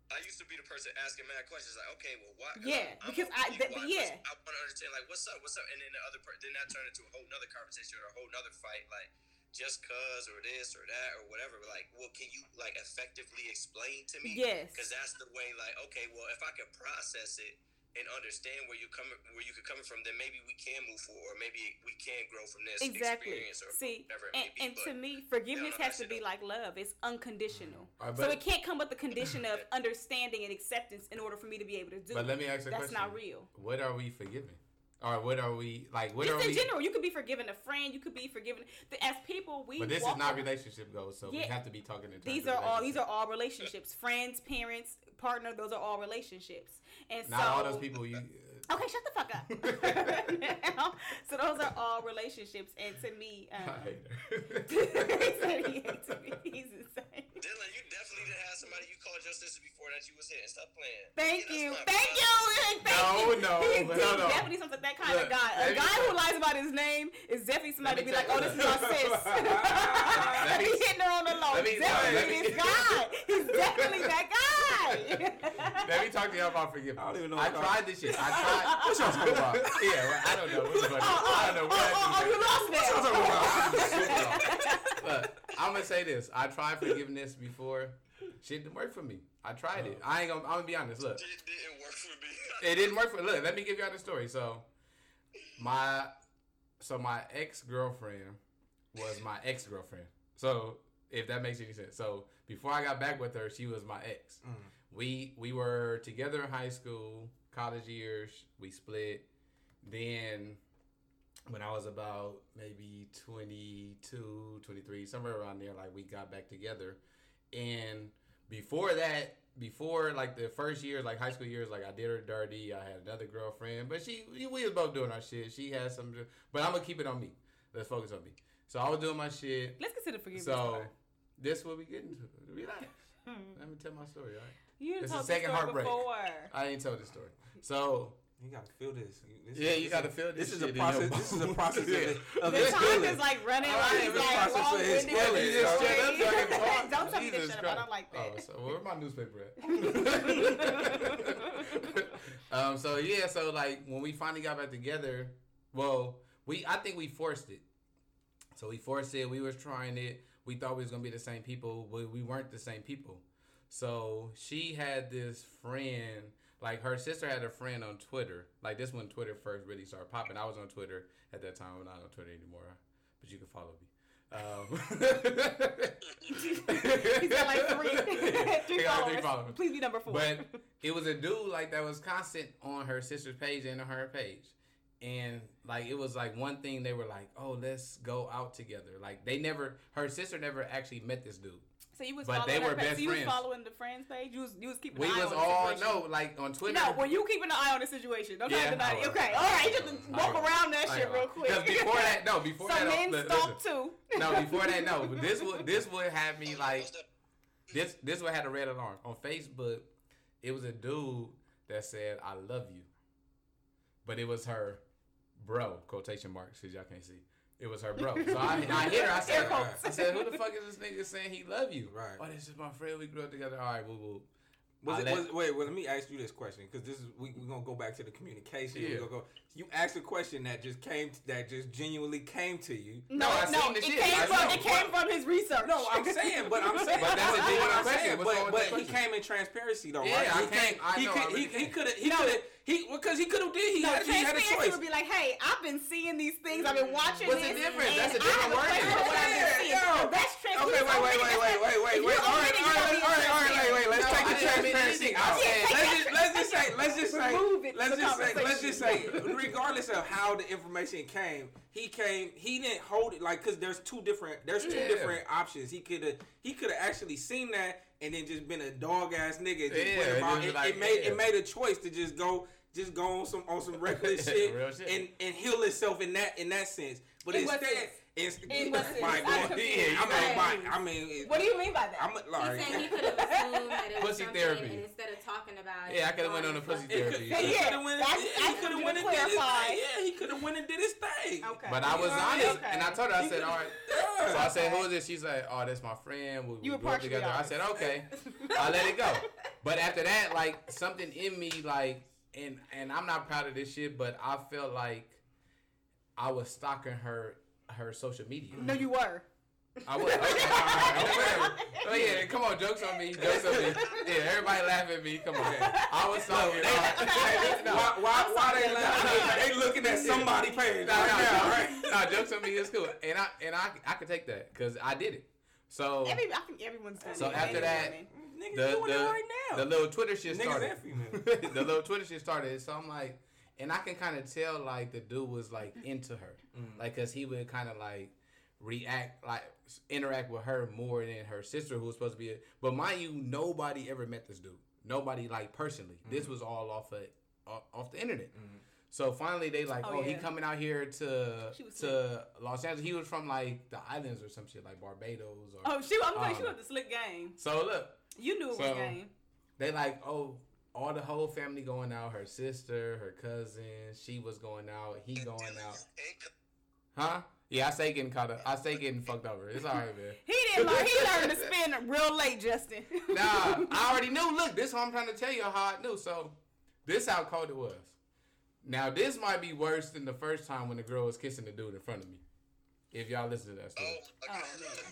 I used to be the person asking mad questions like, okay, well, why? Yeah, I'm- I'm because I- that- why- yeah. I want to understand, like, what's up, what's up, and then the other part, then that turned into a whole nother conversation or a whole nother fight, like, just cause or this or that or whatever. Like, well, can you like effectively explain to me? Yes. Because that's the way. Like, okay, well, if I can process it and understand where you coming, where you could coming from, then maybe we can move forward. Or maybe we can grow from this Exactly. experience or See, whatever it and, may be. and but to me, forgiveness know, has to that's be it. like love. It's unconditional. So it can't come with the condition of understanding and acceptance in order for me to be able to do But it. let me ask a That's question. not real. What are we forgiving? Or what are we like? What are Just in we? general, you could be forgiven a friend. You could be forgiven. As people, we But this is not relationship goals, so we have to be talking in terms These of are all. These are all relationships. Friends, parents, partner. Those are all relationships. And not so, all those people you. Okay, shut the fuck up. so those are all relationships, and to me, I um, hate he her. said he hates me. He's insane. Dylan, you definitely did have somebody you called your sister before that you was hitting. Stop playing. Thank Yeah, you, thank you, thank No, you. no, He, no, he no. definitely sounds like that kind Look, of guy. A guy tell- who lies about his name is definitely somebody to be like, oh, this is my sis. Let me- He's hitting her on the low. let me- definitely let me- this guy. He's definitely that guy. Let me talk to y'all about forgiveness. I don't even know I tried this shit. I tried. What y'all talking about? Yeah, well, I don't know. What's funny? I don't know. Oh, oh, oh, oh you lost talking there. Look, I'm gonna say this. I tried forgiveness before. Shit didn't work for me. I tried it. I ain't gonna. I'm gonna be honest. Look, It didn't work for me. it didn't work for. Look, let me give y'all the story. So, my, so my ex girlfriend was my ex girlfriend. So if that makes any sense. So before I got back with her, she was my ex. Mm. We we were together in high school, college years. We split. Then when I was about maybe 22, 23, somewhere around there, like we got back together. And before that, before like the first years, like high school years, like I did her dirty. I had another girlfriend, but she we was both doing our shit. She had some, but I'm gonna keep it on me. Let's focus on me. So I was doing my shit. Let's consider forgiveness. So part. this what we getting to. Relax. Let me tell my story, all right? You It's told the second heartbreak. before. I ain't told this story. So You gotta feel this. This Yeah, you this gotta feel this This is shit a in your process. This is a process of, Yeah. it- of The time is like running All like right, he's the like process of his long-winded healing. with You his just shut up so I can story. talk. Don't tell me to Jesus shut up. I don't like that. Oh, so where's my newspaper at? um. So yeah. So like when we finally got back together, well, we I think we forced it. So we forced it. We was trying it. We thought we was gonna be the same people, but we weren't the same people. So she had this friend, like her sister had a friend on Twitter. Like this when Twitter first really started popping. I was on Twitter at that time. I'm not on Twitter anymore, but you can follow me. Um, He's got like three, three followers. three followers. Please be number four. But it was a dude like that was constant on her sister's page and on her page. And like it was like one thing they were like, oh, let's go out together. Like they never, her sister never actually met this dude. So you was but following they were best so you was following the friends page. You was you was keeping We an eye was on all no like on Twitter. No, were you keeping an eye on the situation? Don't Yeah, try to. Okay, all right. Just walk around that I shit real quick. 'Cause before that, no, before Some that, men stalk too. no, before that, no. But this would this would have me like this. This would have a red alarm on Facebook. It was a dude that said, "I love you," but it was her bro quotation marks because y'all can't see. It was her bro. So I, I hit her. I said. I said, who the fuck is this nigga saying he love you? Right. Oh, this is my friend. We grew up together. All right, woo woo. Was I it, let- was, wait, well, let me ask you this question because this is we we gonna go back to the communication. Yeah. Go. You asked a question that just came that just genuinely came to you. No, I no, seen the it shit. came I from know. it came from his research. No, I'm saying, but I'm saying, But that's a but what I'm question. saying, What's but but he came in transparency though, Yeah, right? I he came- I he know, could, I he really he could have he could have he because he could have did he No, had, he had a transparency choice. would be like, hey, I've been seeing these things. I've been watching What's the difference? That's a different word. wording. for what I've been Yeah, seeing. yo. No, that's trans- Okay, you wait, wait, omitted wait, it. wait, wait, wait, If wait. you All right, omitted it, all right, you all right, all right, wait, wait. Let's No, take I the didn't admit transparency anything. out. I said- Let's just let's just say let's just say Remove it let's from the just say let's just say regardless of how the information came, he came he didn't hold it like because there's two different there's two Yeah. different options. He could have he could have actually seen that and then just been a dog ass nigga. Just Yeah, put him out. It, like, it made yeah. it made a choice to just go just go on some on some reckless shit, shit. and and heal itself in that in that sense. But In what instead, sense? It's In what sense? by I'm going- I mean, by, Right. I mean, it- What do you mean by that? I'm like, He's saying he could have assumed that it was Pussy something, therapy. and instead of talking about it, Yeah, I coulda went on a pussy for- It could- therapy. he Yeah, could have went. that's- He could have went you and did his thing. Yeah, he could have went and did his thing. Okay. But I was Yeah, honest, okay. and I told her, I said, all right. So I said, who is this? She's like, oh, that's my friend. We, we You were grew up together. I said, okay. I let it go. But after that, like something in me, like, and and I'm not proud of this shit, but I felt like I was stalking her her social media. No, you were. I was. Okay, all right, whatever. Oh yeah, come on, jokes on me, jokes on me. Yeah, everybody laugh at me. Come on, I was stalking. They- her. hey, No. why, why, why they laughing? no. They looking at somebody page Nah, right nah, now, nah, right? Nah, jokes on me is cool, and I and I I could take that because I did it. So Every, I think everyone's done So it. after that- Niggas the doing it the, right now. the little Twitter shit Niggas started. the little Twitter shit started. So I'm like, and I can kind of tell like the dude was like into her, Mm. like because he would kind of like react like interact with her more than her sister who was supposed to be. A, but mind you, nobody ever met this dude. Nobody like personally. This was all off of off, off the internet. Mm. So finally, they like, Oh, oh, he coming out here to She was to Los Angeles. He was from like the islands or some shit, like Barbados or. Oh, she. I'm like, she Um, was the slick game. So look, You knew it so- was game. they like, oh, all the whole family going out. Her sister, her cousin, she was going out. He going out. Huh? Yeah, I say getting caught up. I say getting fucked over. It's all right, man. He didn't learn. He learned to spin real late, Justin. Nah, I already knew. Look, this is what I'm trying to tell you how I knew. So, this how cold it was. Now, this might be worse than the first time when the girl was kissing the dude in front of me. If y'all listen to that story. Oh, oh man.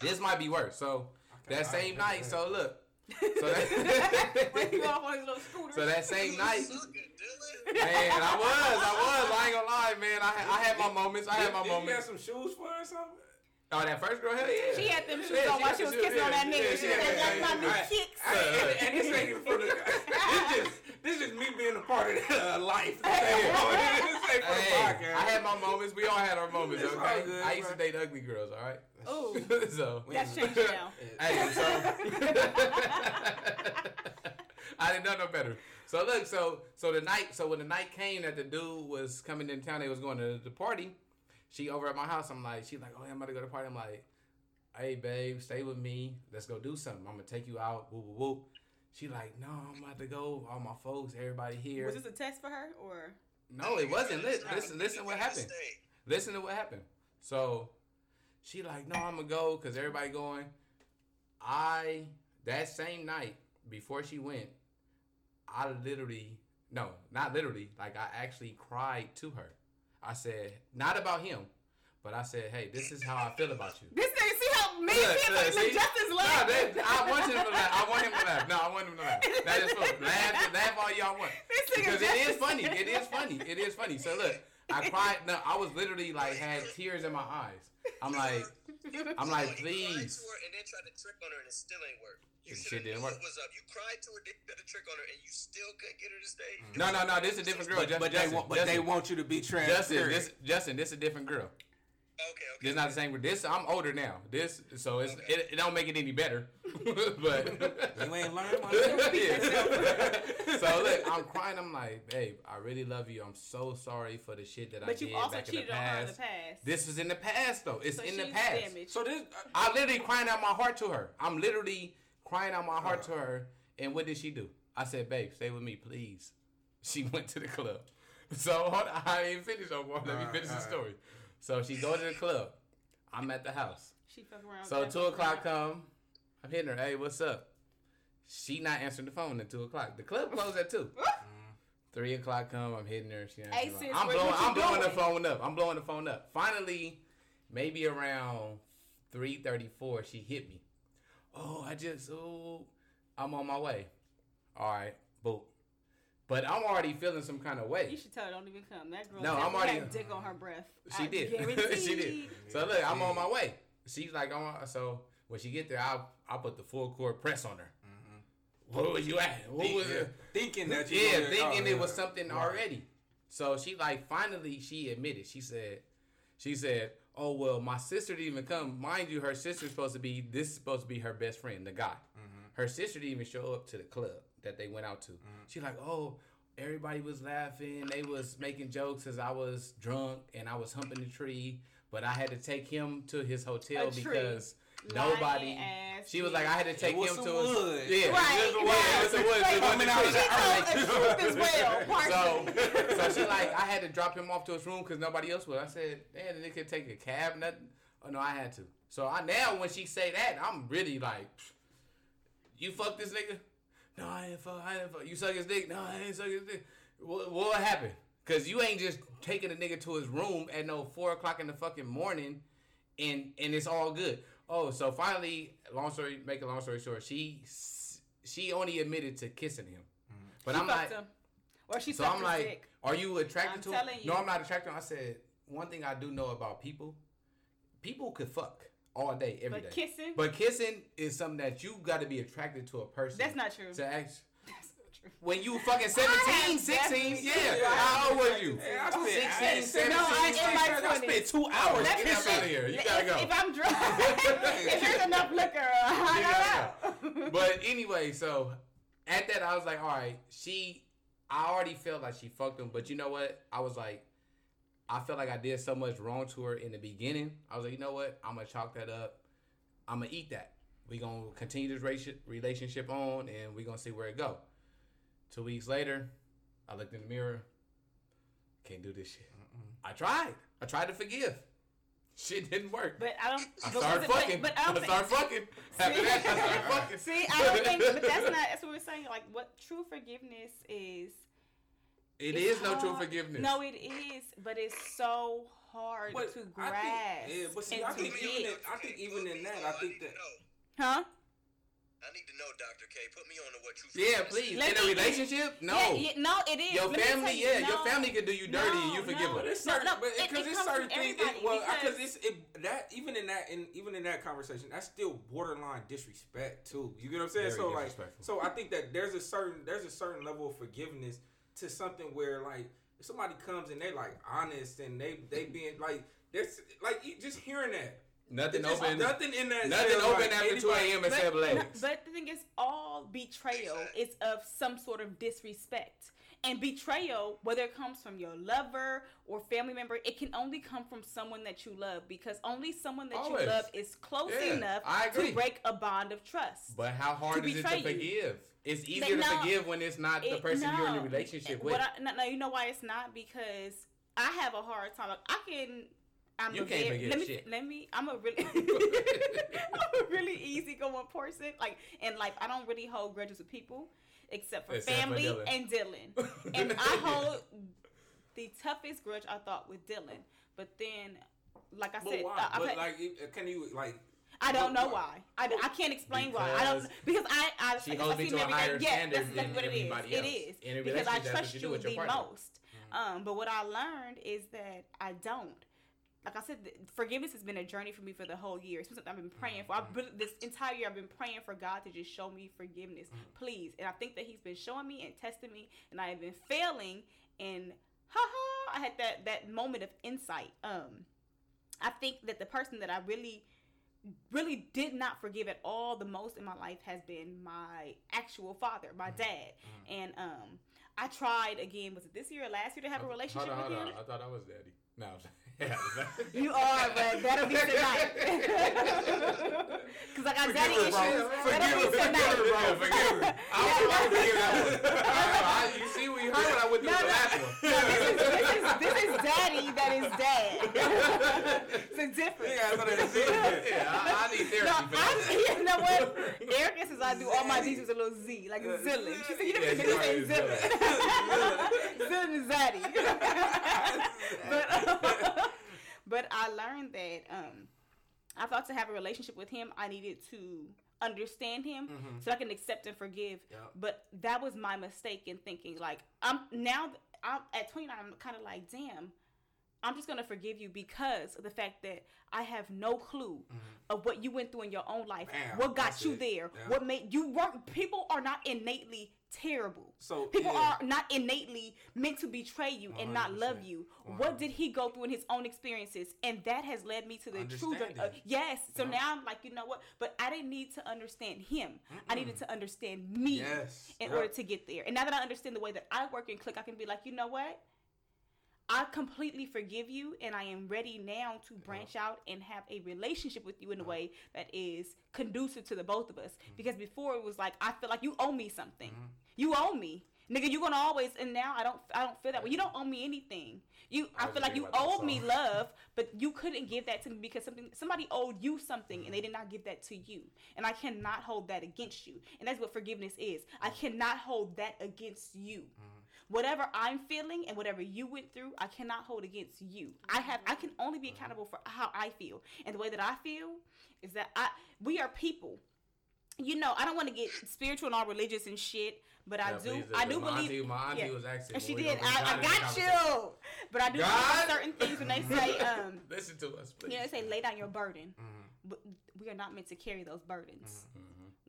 This might be worse. So, that same night, so look. When that- he go off on his little scooter. So that same night, man, I was, I was. I ain't gonna lie, man. I, had- I had my moments. I had my Did you have some shoes for or something? Oh, that first girl, hell yeah. She had them shoes Yeah, on she while she was shoes, kissing on that nigga. yeah, She she said, had "That's that, my yeah. new kicks." And, and this ain't even for the. this just this just me being a part of uh, life. this ain't for the Hey, podcast. I had my moments. We all had our moments, okay? good, I used to date ugly girls, all right? Oh, so, that's changed now. hey, so I didn't know no better. So look, so so the night, so when the night came that the dude was coming in town, they was going to the party. She over at my house. I'm like, she's like, oh, yeah, I'm about to go to the party. I'm like, hey babe, stay with me. Let's go do something. I'm gonna take you out. Whoop whoop whoop. She like, no, I'm about to go. All my folks, everybody here. Was this a test for her or? no, it wasn't. Listen, listen, listen what happened. Listen to what happened. So she like, no, I'm gonna go because everybody going. I that same night before she went, I literally no, not literally, like I actually cried to her. I said, not about him, but I said, hey, this is how I feel about you. This thing, see how me Look, and look, see? Justin's No, laughing. that, I want him to laugh. I want him to laugh. No, I want him to laugh. That is fun. Laugh, laugh all y'all want. Because it is funny. It is funny. It is funny. So look, I cried. No, I was literally like had tears in my eyes. I'm like, I'm So like, you cried please. to her and then tried to trick on her and it still ain't work. You Shit should didn't work. what was up. You cried to her, then tried to trick on her, and you still couldn't get her to stay. No, no, no. This is a different girl. But, Just, but they Justin, want, but Justin, they want you to be trans. Justin, transparent. this, Justin, this is a different girl. Okay, okay. This not the same. With this I'm older now. This so it's it, it don't make it any better. but you ain't learned my yeah. so look, I'm crying. I'm like, babe, I really love you. I'm so sorry for the shit that I But did you also back in the cheated on her in the past. past. This was in the past though. It's so in the past. damaged. So this, uh, I literally crying out my heart to her. I'm literally crying out my heart to her. And what did she do? I said, babe, stay with me, please. She went to the club. So hold on, I ain't finished. Oh, let me Alright, finish the alright. story. So she go to the club. I'm at the house. She fuck around. So two o'clock come. I'm hitting her. Hey, what's up? She not answering the phone at two o'clock. The club closed at two. Mm-hmm. Three o'clock come. I'm hitting her. She Hey, answering the sis. I'm blowing. I'm blowing the phone up. I'm blowing the phone up. Finally, maybe around three thirty four, she hit me. Oh, I just oh, I'm on my way. All right, boop. But I'm already feeling some kind of way. You should tell her don't even come. That girl No, I'm already- had dick on her breath. She I did. she did. So look, I'm on my way. She's like, on my, so when she get there, I'll I'll put the full court press on her. Where was you at? What was yeah, it? thinking that you Yeah, were- thinking it was something Right. already. So she like finally she admitted. She said, she said, "Oh well, my sister didn't even come. Mind you, her sister's supposed to be this is supposed to be her best friend, the guy. Mm-hmm. Her sister didn't even show up to the club that they went out to. Mm-hmm. She like, oh." Everybody was laughing. They was making jokes as I was drunk and I was humping the tree. But I had to take him to his hotel A because Lying nobody. ass She was like, I had to take him some to his. wood. Yeah, Right, it was some wood. right. It was some wood. It wasn't Coming out of the the tree. She told the truth as well. So, so she like, I had to drop him off to his room because nobody else would. I said, man, they could take a cab, nothing. Oh no, I had to. So I now when she say that, I'm really like, you fuck this nigga? No, I ain't fuck. I ain't fuck. You suck his dick? No, I ain't suck his dick. What, what happened? Cause you ain't just taking a nigga to his room at no four o'clock in the fucking morning, and and it's all good. Oh, so finally, long story, make a long story short, she she only admitted to kissing him, mm-hmm. but She I'm fucked like, him. Or she so I'm like, dick. are you attracted I'm to him? you. No, I'm not attracted. to him. I said one thing I do know about people: people could fuck all day, every day. But kissing? But kissing is something that you got to be attracted to a person. That's not true. To act, That's not true. when you fucking 17, 16, yeah. Yeah, How old were you? Yeah, I spent, 16, I ain't 17. No, I- in my I spent two hours. Let me get up say- outta here. You gotta go. If I'm drunk, if there's enough liquor, I don't know. But anyway, so at that, I was like, all right, she, I already felt like she fucked him, but you know what? I was like, I felt like I did so much wrong to her in the beginning. I was like, you know what? I'm gonna chalk that up. I'm gonna eat that. We gonna continue this relationship on, and we gonna see where it go. Two weeks later, I looked in the mirror. Can't do this shit. I tried. I tried to forgive. Shit didn't work. But I don't. I but started was it- fucking. But, but I I don't started think, fucking. After that, I started fucking. See, I don't think. But that's not. That's what we're saying. Like, what true forgiveness is. It it's is no true forgiveness. No, it is, but it's so hard But to I grasp. think, yeah, but see, and I think even in, I think even in that, I think that. Huh? I need to know, Dr. K. Put me on to what you said. Yeah, please. Let in a relationship, no. Yeah, yeah, no, it is. Your Let family, you, yeah, no. your family can do you dirty and you No, forgive no. But it's certain, no, but it- because it it's certain things. It, everybody well, because because- it's it, that even in that in even in that conversation, that's still borderline disrespect too. You get what I'm saying? Very so like, so I think that there's a certain there's a certain level of forgiveness to something where like if somebody comes and they like honest and they they being like there's like just hearing that. Nothing just open. Nothing in that. Nothing says, open like, after 2 a.m. except no, legs. but the thing is, all betrayal is of some sort of disrespect. And betrayal, whether it comes from your lover or family member, it can only come from someone that you love because only someone that Always. you love is close Yeah, enough I agree. to break a bond of trust. But how hard To is it to forgive? you. It's easier to no, forgive when it's not the It- person you're in a no. relationship with. I, no, no, you know why it's not because I have a hard time. Like, I can. I'm You a can't very, let me, shit. Let me. I'm a really. I'm a really easygoing person. Like in life, I don't really hold grudges with people, except for Except for family Dylan. and Dylan. and I hold the toughest grudge I thought with Dylan. But then, like I But said, why? I, but had- like, can you like? I don't know why. I, I can't explain why. I don't Because because I I, she I holds me see to a day- higher yes, standard that's exactly than what it is. everybody It else. is In because I trust you you the partner. most. Um, but what I learned is that I don't. Like I said, forgiveness has been a journey for me for the whole year. It's something I've been praying for. I've been, this entire year, I've been praying for God to just show me forgiveness, please. And I think that He's been showing me and testing me, and I have been failing. And ha ha, I had that that moment of insight. Um, I think that the person that I really really did not forgive at all the most in my life has been my actual father, my dad. And um I tried again, was it this year or last year to have a relationship hold on, with hold him? I thought I was daddy. No, I'm. You are, but that'll be tonight. Cause I got daddy her, bro. issues. Forgive That'll her, be forgive tonight. her, bro. Yeah, forgive her. I don't know why I forgive that one. You see, we heard what I went through No, with the no. last one. No, this is this is this is daddy that is dad. it's a difference. Yeah, that's what it is. Yeah, I, I need therapy No, for I, that. you know what? Erica says I do all my D's with a little Z, like Zillin. She said, you Yeah, never she say Zillin. Zillin is Zaddy. but, um, but I learned that um, I thought to have a relationship with him, I needed to understand him so I can accept and forgive. Yeah. But that was my mistake in thinking. Like I'm now I'm at 29. I'm kind of like, damn. I'm just gonna forgive you because of the fact that I have no clue of what you went through in your own life. What got you it. there? What made you work? People are not innately terrible. So, people yeah. are not innately meant to betray you and not love 100%. you. What did he go through in his own experiences? And that has led me to the true journey. Yes. So Yeah. now I'm like, you know what? But I didn't need to understand him. I needed to understand me Yes. in Yeah. order to get there. And now that I understand the way that I work and click, I can be like, you know what? I completely forgive you, and I am ready now to branch out and have a relationship with you in a way that is conducive to the both of us. Mm-hmm. Because before it was like I feel like you owe me something. You owe me, nigga. You gonna always, and now I don't. I don't feel that way. You don't owe me anything. You, I I, feel like you owed me love, but you couldn't give that to me because something somebody owed you something and they did not give that to you. And I cannot hold that against you. And that's what forgiveness is. I cannot hold that against you. Whatever I'm feeling and whatever you went through, I cannot hold against you. I have I can only be accountable for how I feel. And the way that I feel is that I we are people. You know, I don't want to get spiritual and all religious and shit, but I do please I do. My believe auntie- my auntie yeah. was asking And she did. I, I God in the got you. But I do God? certain things when they say um Listen to us, please. you know, they say lay down your burden. Mm-hmm. But we are not meant to carry those burdens.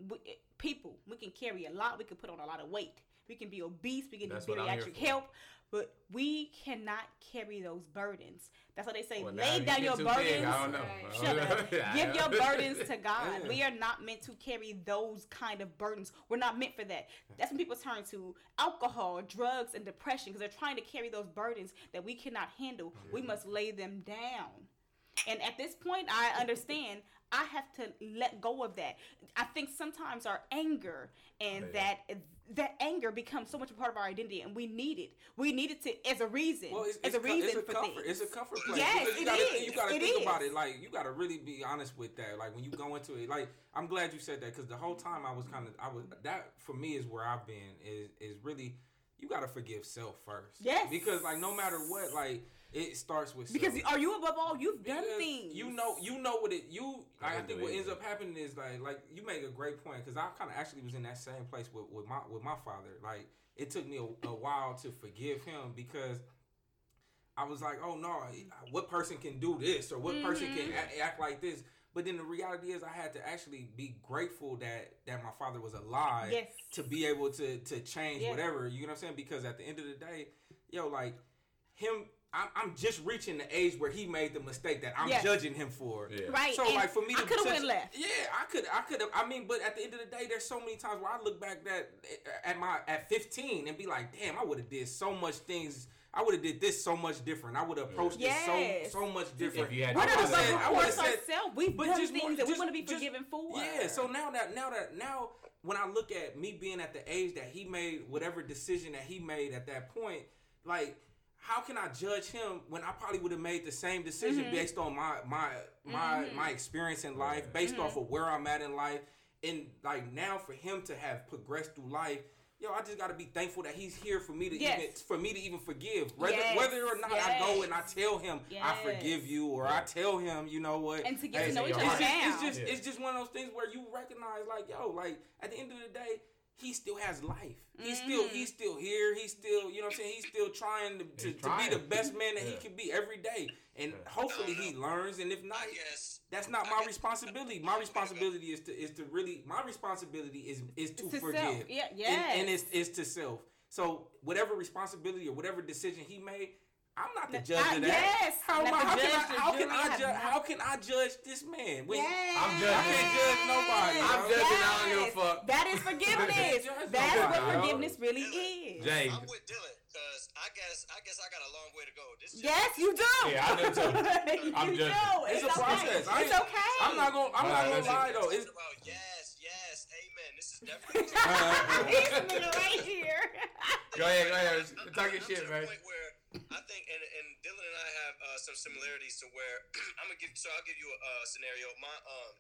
We, people, we can carry a lot. We can put on a lot of weight. We can be obese. We can That's need I'm bariatric help. But we cannot carry those burdens. That's why they say Well, lay down get your burdens. big, I don't know. Right. Shut up. Give your burdens to God. Yeah. We are not meant to carry those kind of burdens. We're not meant for that. That's when people turn to alcohol, drugs, and depression because they're trying to carry those burdens that we cannot handle. Oh, we must lay them down. And at this point, I understand I have to let go of that. I think sometimes our anger and Yeah. that that anger becomes so much a part of our identity, and we need it. We need it to as a reason, Well, it's, as it's, a co- reason it's a for comfort. things. It's a comfort place. Yes, because you it gotta, is. You gotta It think about it. Like you gotta really be honest with that. Like when you go into it, like I'm glad you said that because the whole time I was kind of, I was that for me is where I've been. Is is really you gotta forgive self first. Yes. Because like no matter what, like it starts with Because self. are you above all? You've done Because things. You know, you know what it. You, I I, think do what ends up happening is like, like you make a great point because I kind of actually was in that same place with, with my with my father. Like it took me a, a while to forgive him because I was like, oh no, what person can do this or what person can Mm-hmm. act, act like this. But then the reality is, I had to actually be grateful that that my father was alive Yes. to be able to to change Yeah. whatever. You know what I'm saying? Because at the end of the day, yo, like him I'm, I'm just reaching the age where he made the mistake that I'm Yes. judging him for. Yeah. Right. So and like for me, I to could have went left. Yeah, I could, I could have. I mean, but at the end of the day, there's so many times where I look back that at my at 15 and be like, damn, I would have did so much things. I would have did this so much different. I would have approached Yes. this so so much different. If you had We're I not would've above said- I would've said- ourselves. We've but done just things more- that we want to be just- forgiven for. Yeah, so now that now that now when I look at me being at the age that he made whatever decision that he made at that point, like how can I judge him when I probably would have made the same decision Mm-hmm. based on my my my my experience in life, based Mm-hmm. off of where I'm at in life, and like now for him to have progressed through life. Yo, I just gotta be thankful that he's here for me to Yes. even for me to even forgive. Whether Yes, whether or not I go and I tell him I forgive you, or I tell him, you know what, And to get to know each it's other just- It's just Yeah. it's just one of those things where you recognize like yo like at the end of the day he still has life. He's still Mm-hmm. he's still here. He's still you know what i'm saying? He's still trying to, to, He's to be the best man that he Yeah. can be every day. And hopefully he learns. And if not I guess. that's not my responsibility. My responsibility is to is to really my responsibility is is to to forgive. Self. Yeah, and, and it's, it's to self. So whatever responsibility or whatever decision he made I'm not the judge I- of that. yes, how, not am I- how can judge, I, how can I I judge? How can I judge this man? When Yes. I'm judging. I can't judge nobody. I'm bro. judging. I don't give a fuck. That is forgiveness. That's nobody, what forgiveness really is. Jay, I'm with Dylan because I guess I guess I got a long way to go. This is Yes, you do. Yeah, I do too. I'm you judging. do. It's, a okay. process. I It's okay. I'm not gonna. I'm Nah, not gonna lie it. though. It's, about yes, yes, amen. This is definitely. He's a nigga right here. Go ahead, go ahead. I'm- Talk your shit, man. The point where I think, and, and Dylan and I have uh, some similarities to where I'm gonna give. So I'll give you a uh, scenario. My um,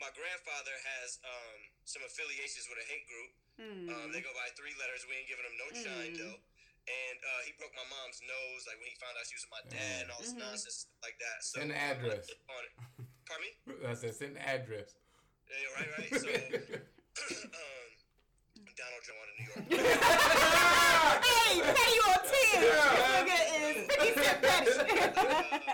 my grandfather has um some affiliations with a hate group. Um, they go by three letters. We ain't giving them no shine though. And uh, he broke my mom's nose, like when he found out she was my dad and all this nonsense like that. So Send the um, address. On it. Pardon me? I said send the address. Yeah, right, right. So, um, Donald Trump in New York. hey, pay your tears. This nigga is pretty sympathetic.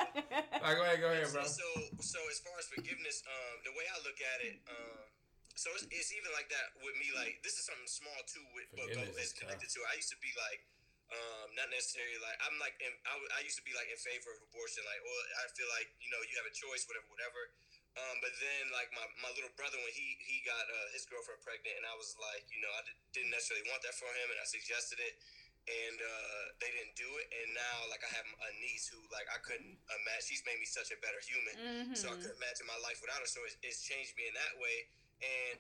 All right, go ahead, go ahead, bro. So, so as far as forgiveness, um, the way I look at it, um, so it's, it's even like that with me. Like this is something small too, with but go, Forgiveness is is connected to. it. I used to be like, um, not necessarily like I'm like in, I, w- I used to be like in favor of abortion. Like, well, I feel like you know you have a choice, whatever, whatever. Um, but then like my, my little brother when he he got uh, his girlfriend pregnant, and I was like, you know, I didn't necessarily want that for him, and I suggested it and uh, they didn't do it. And now, like, I have a niece who, like, I couldn't imagine. She's made me such a better human, so I couldn't imagine my life without her. So it's, it's changed me in that way. And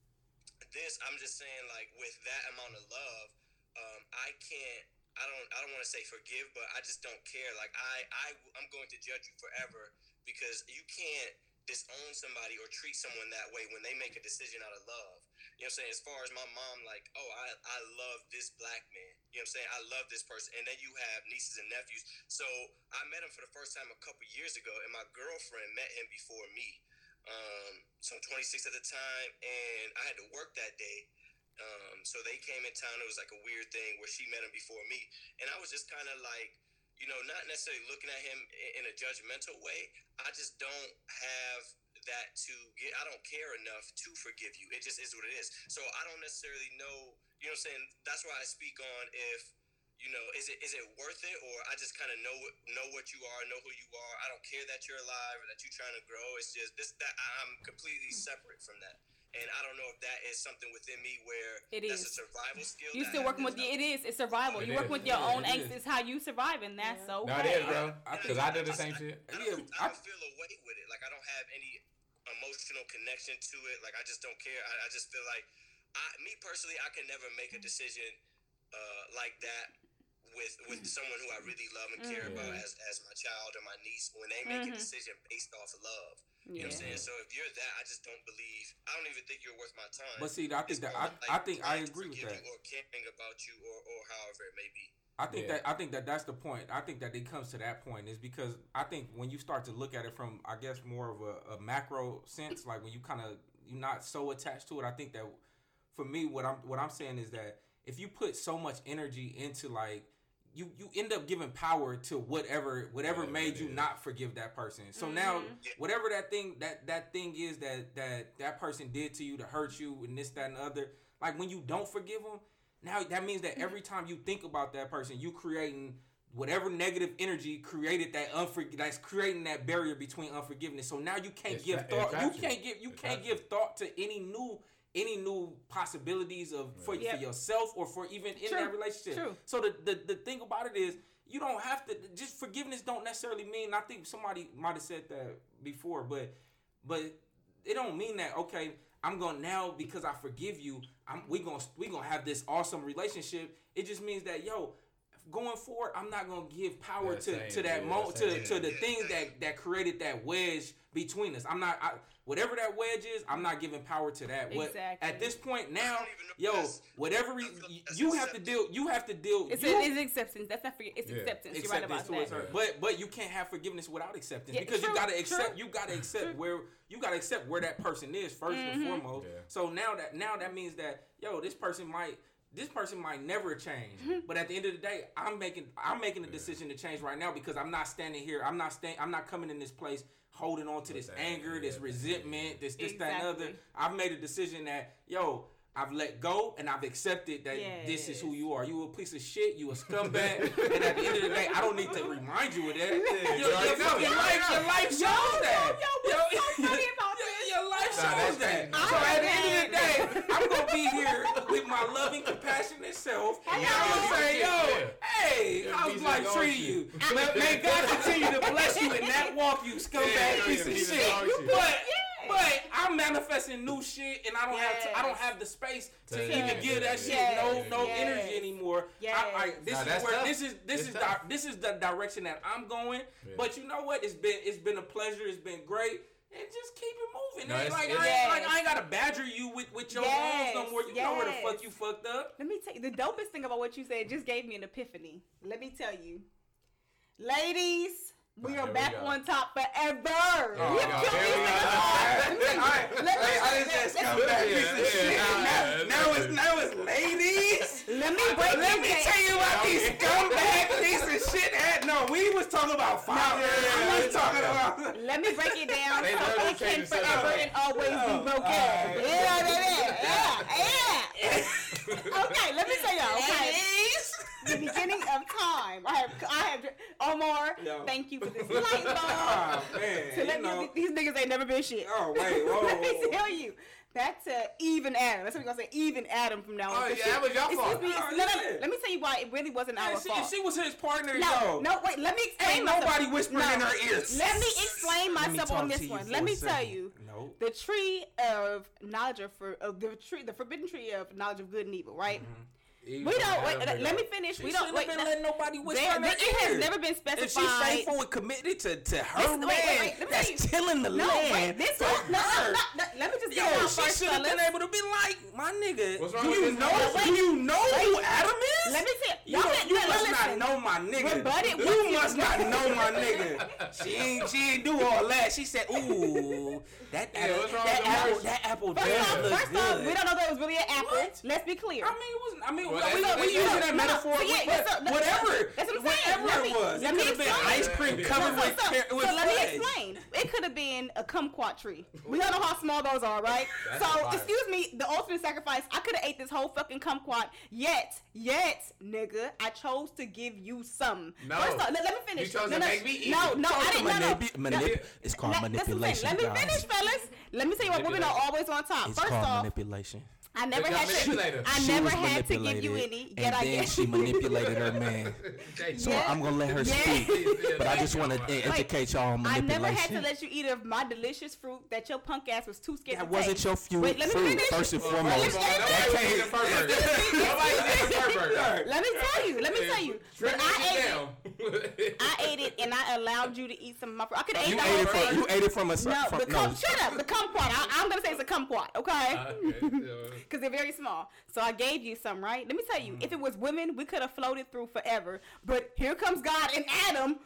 this, I'm just saying, like, with that amount of love, um, I can't. I don't. I don't want to say forgive, but I just don't care. Like, I, I, I'm going to judge you forever because you can't disown somebody or treat someone that way when they make a decision out of love. You know what I'm saying? As far as my mom, like, oh, I, I love this black man. You know what I'm saying? I love this person. And then you have nieces and nephews. So I met him for the first time a couple years ago, and my girlfriend met him before me. Um, so I'm 26 at the time, and I had to work that day. Um, so they came in town. It was like a weird thing where she met him before me, and I was just kind of like, you know, not necessarily looking at him in a judgmental way. I just don't have that to get. I don't care enough to forgive you. It just is what it is. So I don't necessarily know. You know what I'm saying? That's why I speak on if you know is it is it worth it or I just kind of know know what you are, know who you are. I don't care that you're alive or that you're trying to grow. It's just this that I'm completely hmm. separate from that. And I don't know if that is something within me where It that's is. a survival skill. You that still working with have the, it is it's survival. It you working with your Yeah, own it angst. is. Is how you survive, and that's Yeah. okay. No, it is, bro. I Because I did the same shit. I don't, Yeah, I I- don't feel away with it. Like I don't have any emotional connection to it. Like I just don't care. I, I just feel like, I, me personally, I can never make a decision uh, like that with with someone who I really love and care Mm-hmm. about as as my child or my niece when they make a decision based off of love. You know what I'm saying? So if you're that, I just don't believe. I don't even think you're worth my time. But see, I think that more I, like I think I agree with that. Or caring about you, or or however it may be. I think Yeah. that I think that that's the point. I think that it comes to that point is because I think when you start to look at it from I guess more of a, a macro sense, like when you kind of you're not so attached to it. I think that for me, what I'm what I'm saying is that if you put so much energy into like you you end up giving power to whatever whatever Whatever made you is. not forgive that person. So now Mm-hmm. whatever that thing that that thing is that that that person did to you to hurt you and this that and the other, like when you don't forgive them, now that means that every time you think about that person, you creating whatever negative energy created that unfor- that's creating that barrier between unforgiveness. So now you can't It's give tra- thought. You can't give you It can't give thought to any new any new possibilities of for, Yep. for yourself or for even in True. that relationship. True. So the, the the thing about it is you don't have to just forgiveness don't necessarily mean I think somebody might have said that before, but but it don't mean that okay, I'm going to now because I forgive you, I'm we going to we going to have this awesome relationship. It just means that yo going forward, I'm not gonna give power That to, same- to that yeah, mo to, to the things that that created that wedge between us. I'm not I, whatever that wedge is. I'm not giving power to that. What Exactly. at this point now, I don't even know yo, that's- whatever I re- feel like that's you have to deal. You have to deal. It's, you, it's acceptance. That's not for it's Yeah. acceptance. You're right about towards that. her. But but you can't have forgiveness without acceptance Yeah, because true, you gotta accept true. you gotta accept where you gotta accept where that person is 1st Mm-hmm. and foremost. Yeah. So now that now that means that yo, this person might this person might never change. Mm-hmm. But at the end of the day, I'm making I'm making a decision to change right now because I'm not standing here. I'm not staying I'm not coming in this place holding on to this that, anger, this yeah. resentment, this this that and other. I've made a decision that yo, I've let go and I've accepted that this is who you are. You a piece of shit. You a scumbag. and at the end of the day, I don't need to remind you of that. Your, you your already know. fucking You already life, know. your life shows yo, that. yo, what's so funny about your- this? Your life Nah, shows that's that. crazy. So at the end of the day. I'm gonna be here with my loving, compassionate self, and Yeah, I'm gonna say, yo, hey, Yeah, how's pieces life of treating you? May, may God continue to bless you in that walk, you scumbag Yeah, piece of shit. of shit. But but I'm manifesting new shit, and I don't have to, I don't have the space to To- even give that shit yeah. no no Yes. energy anymore. Yes. I, I, this Nah, is where this is this It's is di- this is the direction that I'm going. Yeah. But you know what? It's been it's been a pleasure. It's been great. And just keep it moving. No, it's- like, it's- I ain't, Yes. like I ain't gotta badger you with, with your Yes, wrongs no more. You know where the fuck you fucked up. Let me tell you the dopest thing about what you said just gave me an epiphany. Let me tell you, ladies, we are here we back go. on top forever. Oh, We God, killed here we these niggas hard. Let me- Alright, let me- I didn't let- say let- Yeah, yeah, yeah, now, yeah. now it's now it's ladies. Let me break Let me tell you about these scumbag piece of shit. Had no, we was talking about fire. yeah, we was yeah. talking about. Let me break it down They so love it can change forever and always be Oh, broken. alright. Yeah, yeah, yeah, yeah. Okay, let me tell y'all. Okay, the beginning of time. I have, I have, Omar. Yo. Thank you for this light bulb. Oh man, to let you know. me, these niggas ain't never been shit. Oh wait, whoa, let me whoa, whoa. tell you. Back to even Adam. That's what we're gonna say. Even Adam from now on. Oh, 'Cause yeah, that was your excuse fault. Me, Oh, no, no, no. Let me tell you why it really wasn't Yeah, our she, fault. she was his partner. no, yo. no, wait. Let me explain. Ain't myself. nobody whispering No. in her ears. Let me explain Let me myself on this one. Let me tell you. No. The tree of knowledge of for of the tree, the forbidden tree of knowledge of good and evil, right? Even We don't. Wait, bring let me finish. She we don't. shouldn't Wait, have no- letting nobody whisper there, in her it has never been specified. If she's specified. faithful and committed to, to her Listen, man wait, wait, wait, let me that's tell tilling the no, land wait. This for one. No, no, her. no, no, Let me just Yo, get it out she first, should have been able to be like, my nigga. What's wrong do with you this know? nigga? Do you know who Adam is? Let me see. You, Y'all don't- you must listen. not know my nigga. Rebut you you- must not know my nigga. She ain't she ain't do all that. She said, "Ooh, that apple, that apple, that apple First does off, look first off, we don't know that it was really an apple. Let's be clear. I mean, it wasn't. I mean, Well, we, that's- we, that's- we using that no, metaphor. so yeah, with- that's whatever, that's what I'm saying. whatever Let it me- was. let it me could have been explain. ice cream covered with, so, car- so let me explain. It could have been a kumquat tree. We all know how small those are, right? So, excuse me, the ultimate sacrifice. I could have ate this whole fucking kumquat. Yet, yet, nigga, I chose to give you some. No. First off, let, let me finish. You chose no, to no, make me eat No, no, I didn't. No, no. No, manip- it's called let- that's what I'm saying. manipulation. Let me guys. finish, fellas. Let me tell you what women are always on top. It's First called off, manipulation. I never had to. I She never had to give you manipulated, any. and I then gave she manipulated her man. So Yeah. I'm gonna let her Yeah. speak, but I just want to educate y'all on manipulation. I never had to let you eat of my delicious fruit that your punk ass was too scared That to wasn't taste. your few Wait, let me fruit finish. first and Well, foremost. first of all, Nobody That was came- eating Ferber. Nobody was eating Ferber. Let me tell you. Let me tell you. But I ate it. I ate it, and I allowed you to eat some of my fruit. I could have ate You the whole thing. you ate it from a no, the cum, shut up. The kumquat. I, I'm gonna say it's a kumquat, okay? Because they're very small. So I gave you some, right? Let me tell you, if it was women, we could have floated through forever. But here comes God and Adam.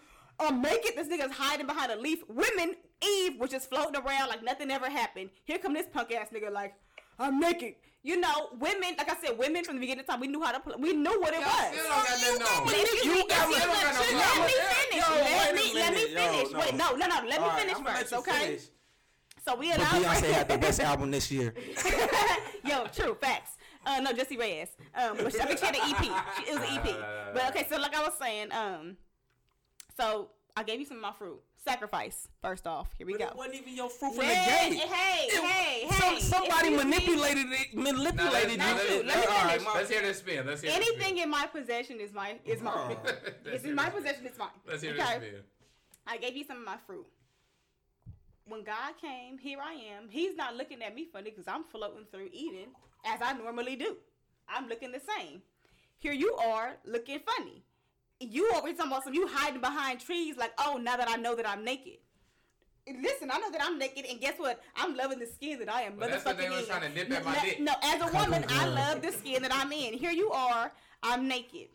Um, make it. This nigga's hiding behind a leaf. Women, Eve, was just floating around like nothing ever happened. Here come this punk ass nigga like, I'm naked. You know, women, like I said, women from the beginning of time, we knew how to play. We knew what it Y'all was. still don't got nothing on. You got- excuse you don't got no me, let me finish. let me a let me finish. no. Wait, no, no, no. Let me finish first, okay? Finish. So we But allowed. Beyonce had the best album this year. Yo, true facts. Uh, no, Jessie Reyez. Um, but she, I think she had an EP. She, it was an EP. But okay, so like I was saying, um, so I gave you some of my fruit. Sacrifice. First off, here we But go. it wasn't even your fruit from Hey, the gate. hey, It- hey, some- hey. somebody manipulated it. Now, let's, Manipulated you. let's, Let me let's- all right, let's hear this spin. Let's hear this Anything spin. in my possession is my is mine. Oh. Let's it's in my spin. possession. It's mine. Let's hear okay. this spin. I gave you some of my fruit. When God came, here I am. He's not looking at me funny because I'm floating through Eden as I normally do. I'm looking the same. Here you are looking funny. You always talking about some you hiding behind trees like, oh, now that I know that I'm naked. Listen, I know that I'm naked, and guess what? I'm loving the skin that I am. Well, that's what they motherfucking was trying to nip at my dick. No, as a woman, I love the skin that I'm in. Here you are, I'm naked.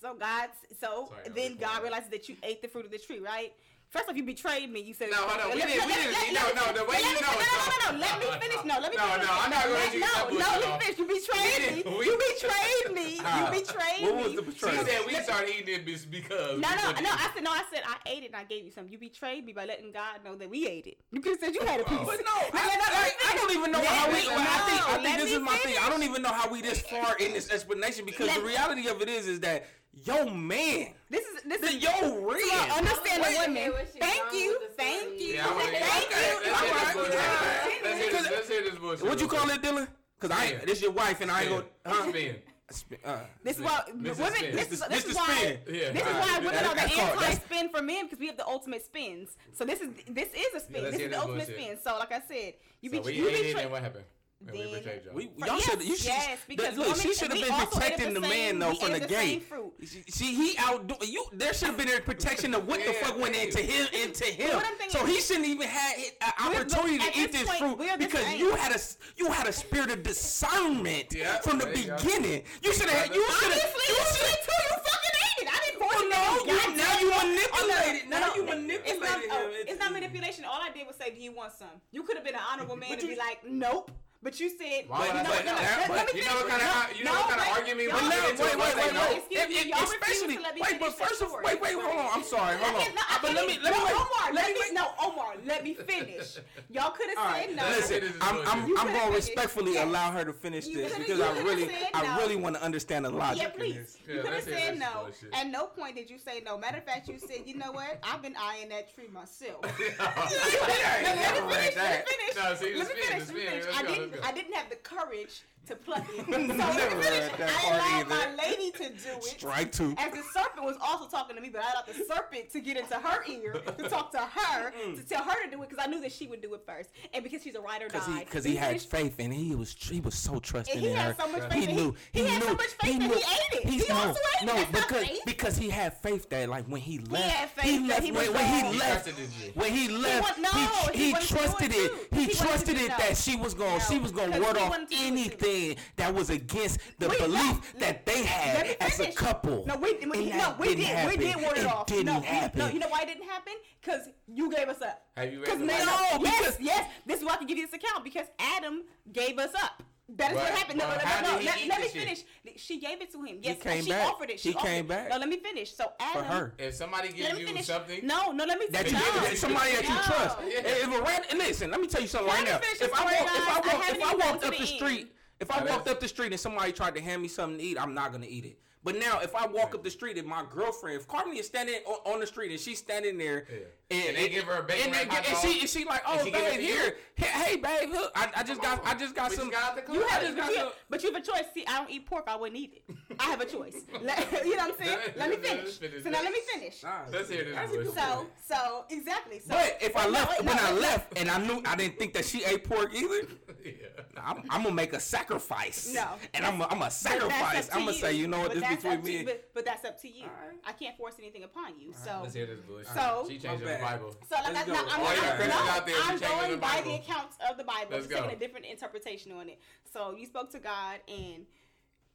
So God, so Sorry, then God realizes that you ate the fruit of the tree, right? First off, you betrayed me. You said No, hold on. We didn't- we didn't- no, no, the way you me know No, no, no, no. no. Let me finish. No, let me No, finish. no, I'm not gonna let you No, no, let me finish. You betrayed me. You betrayed me. You betrayed What was the betrayal? She said we started eating it be- because. No, no, no. I said no. I said I ate it and I gave you some. You betrayed me by letting God know that we ate it. You could have said you had a piece. But no, I, let me like, I don't even know how we. I think, I no, think let this is my thing. I don't even know how we this far in this explanation because the reality of it is, is that yo man, This is this the is yo real. Well, understand the Wait, women. hear what she's Thank you, thank you, Yeah, thank you. Let's hear this Alright, bullshit. alright. Let's hear this- Let's hear this bullshit. What you call quick. it, Dylan? Because I Spin. ain't. This your wife, and I ain't Spin. gonna. Huh? Spin. Spin, uh, This is why Mrs. women. Spin. This is this is why. Spin. Yeah. This is why women That- are the that's called- that's- anti-spin for men because we have the ultimate spins. So this is this is a spin. let's this is the ultimate bullshit. spin. So like I said, you So be we you be it, betray- and what happened? And we Then- y'all. We, y'all yes, should. You should. yes, because look, she should have been protecting the the man same- though from the ate the gate. fruit. See- See, he outdo you. There should have been a protection of what the fuck went into him. Into him. what I'm thinking So he shouldn't even had an We're- opportunity to eat this this point, fruit because same. you had a you had a spirit of discernment Yeah, from the there you go. beginning. You should have. You should have. You you should did too. You fucking ate it. I didn't force Well, no, you- God now you manipulated- Oh, now no, you no, It's not, manipulated oh, him it's not manipulation. All I did was say, "Do you want some?" You could have been an honorable man But and be like, "Nope." But you said, Why would no, I no, say no, that? let- let But me you know what kind of- you know what kind of wait, argument we y'all- get into wait, wait, wait, no? wait. If- if- Especially, to let me wait, but first of story. wait, wait, hold on. I'm sorry, hold on. no, But let me, let me, no. Omar, let let me, me, no, Omar, let me finish. Y'all could have said no. listen. I'm. I'm, I'm going to respectfully allow her to finish this because I really, I really want to understand the logic Yeah, please. you could have said no. At no point did you say no. Matter of fact, you said, you know what? I've been eyeing that tree myself. Let me finish. Let me finish. No, see, the let me finish. the Let me spin. finish. Let's I didn't. I didn't have the courage to pluck it. So Never let me finish. read I allowed either. my lady to do it. Strike two. As the serpent was also talking to me, but I allowed the serpent to get into her ear to talk to her mm. to tell her to do it because I knew that she would do it first, and because she's a ride or die. Because he, he had faith and he was he was so trusting And he in had her. so much he faith and knew he- he had so knew much faith that he ate it. He's He no, also ate it. no That's because faith. because he had faith that like when he left had faith that left he when, was when wrong. he He left trusted in you. when he left wa- no, he, he he, wanted to do trusted it it he, He wanted to trusted it that she was going No, she was going to ward off wanted to do it too. anything that was against the Wait, no, belief no. that they had as a couple. No, we, we, And no, we didn't happen. We did ward it, It off. didn't no, we- happen. no, you know why it didn't happen? Because you gave us up. Have you read Because the Bible? No, yes, because- yes. This is why I can give you this account because Adam gave us up. That is what happened. No, but no, no, no. Let, let me the shit? finish. She gave it to him. Yes, came she back. offered it. She He offered came it. back. No, let me finish. So Adam. her. If somebody gives you finish. something, No, no, let me That finish. you no. that somebody that you No. trust. Yeah. If a ran, and listen, let me tell you something Let right now. If I walk, if I guys. I walk, if I even walked up the the street, end. If I Now walked up the street and somebody tried to hand me something to eat, I'm not gonna eat it. But now, if I walk up the street and my girlfriend, if Carmen is standing on, on the street and she's standing there, Yeah. And they give her a bacon and, they wrap hot get- and she and she like, oh she give babe, to here, hey, hey babe, look, I, I just got, I just got We some. just got the You club. have, I just but, got you, some- but you have a choice. See, I don't eat pork. I wouldn't eat it. I have a choice. Let, you know what I'm saying? Let me finish. finish So now let me finish. Nah, Let's hear this that's a good bullshit. point. So, so exactly. So, But if I left, no, when I left, and I knew I didn't think that she ate pork either, yeah. I'm, I'm gonna make a sacrifice. No. and I'm, I'm a sacrifice. I'm gonna say, you know what, But this that's between me. to, and- but, but that's up to you. Alright. I can't force anything upon you. So, Let's hear this bullshit. So- she changed the. Bible. so like, Let's I, go. no, I'm, All I'm, no, there, I'm going the by the accounts of the Bible. Let's I'm taking a different interpretation on it. So you spoke to God and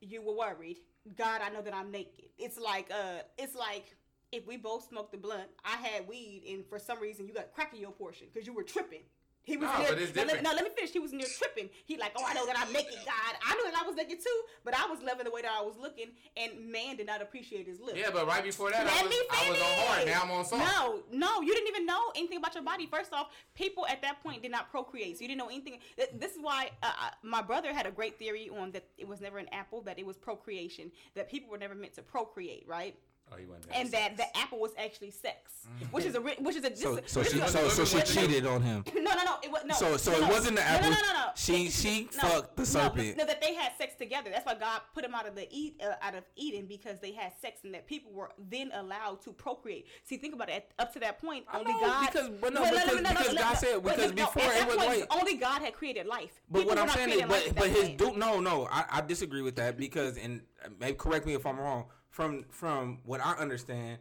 you were worried. God, I know that I'm naked. It's like, uh, it's like if we both smoked the blunt. I had weed, and for some reason you got crack in your portion because you were tripping. He was No, there. but it's no, let, different. no, let me finish. He was there tripping. He like, oh, I know that I'm naked, God. I knew that I was naked too, but I was loving the way that I was looking, and man did not appreciate his look. Yeah, but right before that, I Let was, me I was on hard. Now I'm on soft. No, no, you didn't even know anything about your body. First off, people at that point did not procreate, so you didn't know anything. This is why uh, uh, my brother had a great theory on that it was never an apple, that it was procreation, that people were never meant to procreate, right? Oh, he wasn't. And that the apple was actually sex, which is a which is a So, this- so this she, so, so she cheated on him. no, no, no. It was no. So, so no, it no. wasn't the apple. No, no, no, no. She, she No, fucked the serpent. No, that they had sex together. That's why God put them out of the eat uh, out of Eden because they had sex and that people were then allowed to procreate. See, think about it. Up to that point, I only know, God. because- but no, Wait, because- let me- because God said- wait, because no, before at it that was point, like- only God had created life. But People what I'm saying is, but but his point. no no I, I disagree with that because and uh, correct me if I'm wrong. From from what I understand,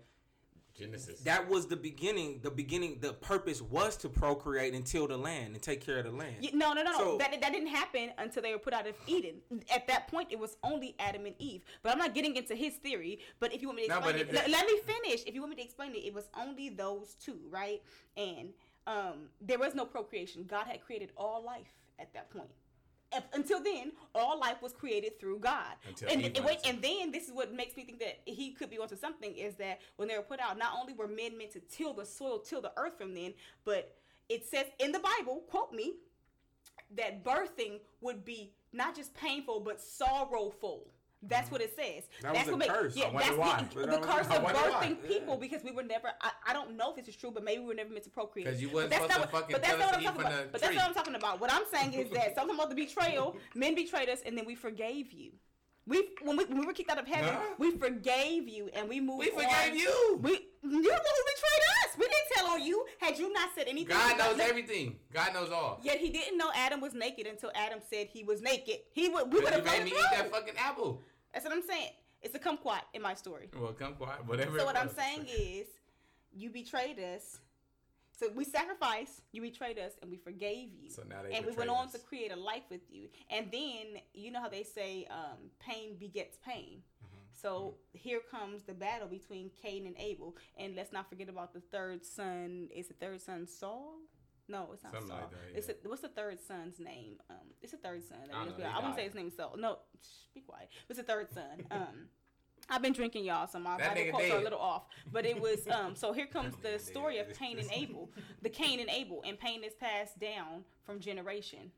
Genesis. that was the beginning. The beginning, the purpose was to procreate and till the land and take care of the land. Y- No, no, no, no. That, that didn't happen until they were put out of Eden. At that point, it was only Adam and Eve. But I'm not getting into his theory. But if you want me to explain but it, it- let, let me finish. If you want me to explain it, it was only those two, right? And um, there was no procreation. God had created all life at that point. Until then, all life was created through God. Until and, and wait, and then this is what makes me think that he could be onto something is that when they were put out, not only were men meant to till the soil, till the earth from then, but it says in the Bible, quote me, that birthing would be not just painful but sorrowful. That's mm. what it says. That that's what make- curse. Yeah, I that's why. the, the curse of wonder why. birthing people because we were never. I, I don't know if this is true, but maybe we were never meant to procreate. 'Cause you wasn't that's supposed not to what- fucking But that's not what I'm talking about. But that's what I'm talking about. What I'm saying is that something about the betrayal. Men betrayed us, and then we forgave you. We when we, when we were kicked out of heaven, Huh? we forgave you, and we moved. We forgave on. you. We you the one who betrayed us. We didn't tell on you. Had you not said anything, God knows everything. God knows all. Yet he didn't know Adam was naked until Adam said he was naked. He would. We would have made me eat that fucking apple. That's what I'm saying. It's a kumquat in my story. Well, quiet. Whatever. So what I'm saying is, you betrayed us. So we sacrificed, you betrayed us, and we forgave you. So now they and we went on us. to create a life with you. And then you know how they say, um, pain begets pain. So here comes the battle between Cain and Abel, and let's not forget about the third son. Is the third son Saul? No, it's not Something Saul. like that, It's a, what's the third son's name? Um, it's the third son. I know, I wouldn't say his name is Saul. No, shh, be quiet. It's the third son. Um, I've been drinking, y'all, so my That Bible quotes are a little off. But it was um. So here comes the story of Cain and Abel. The Cain and Abel, and pain is passed down from generation.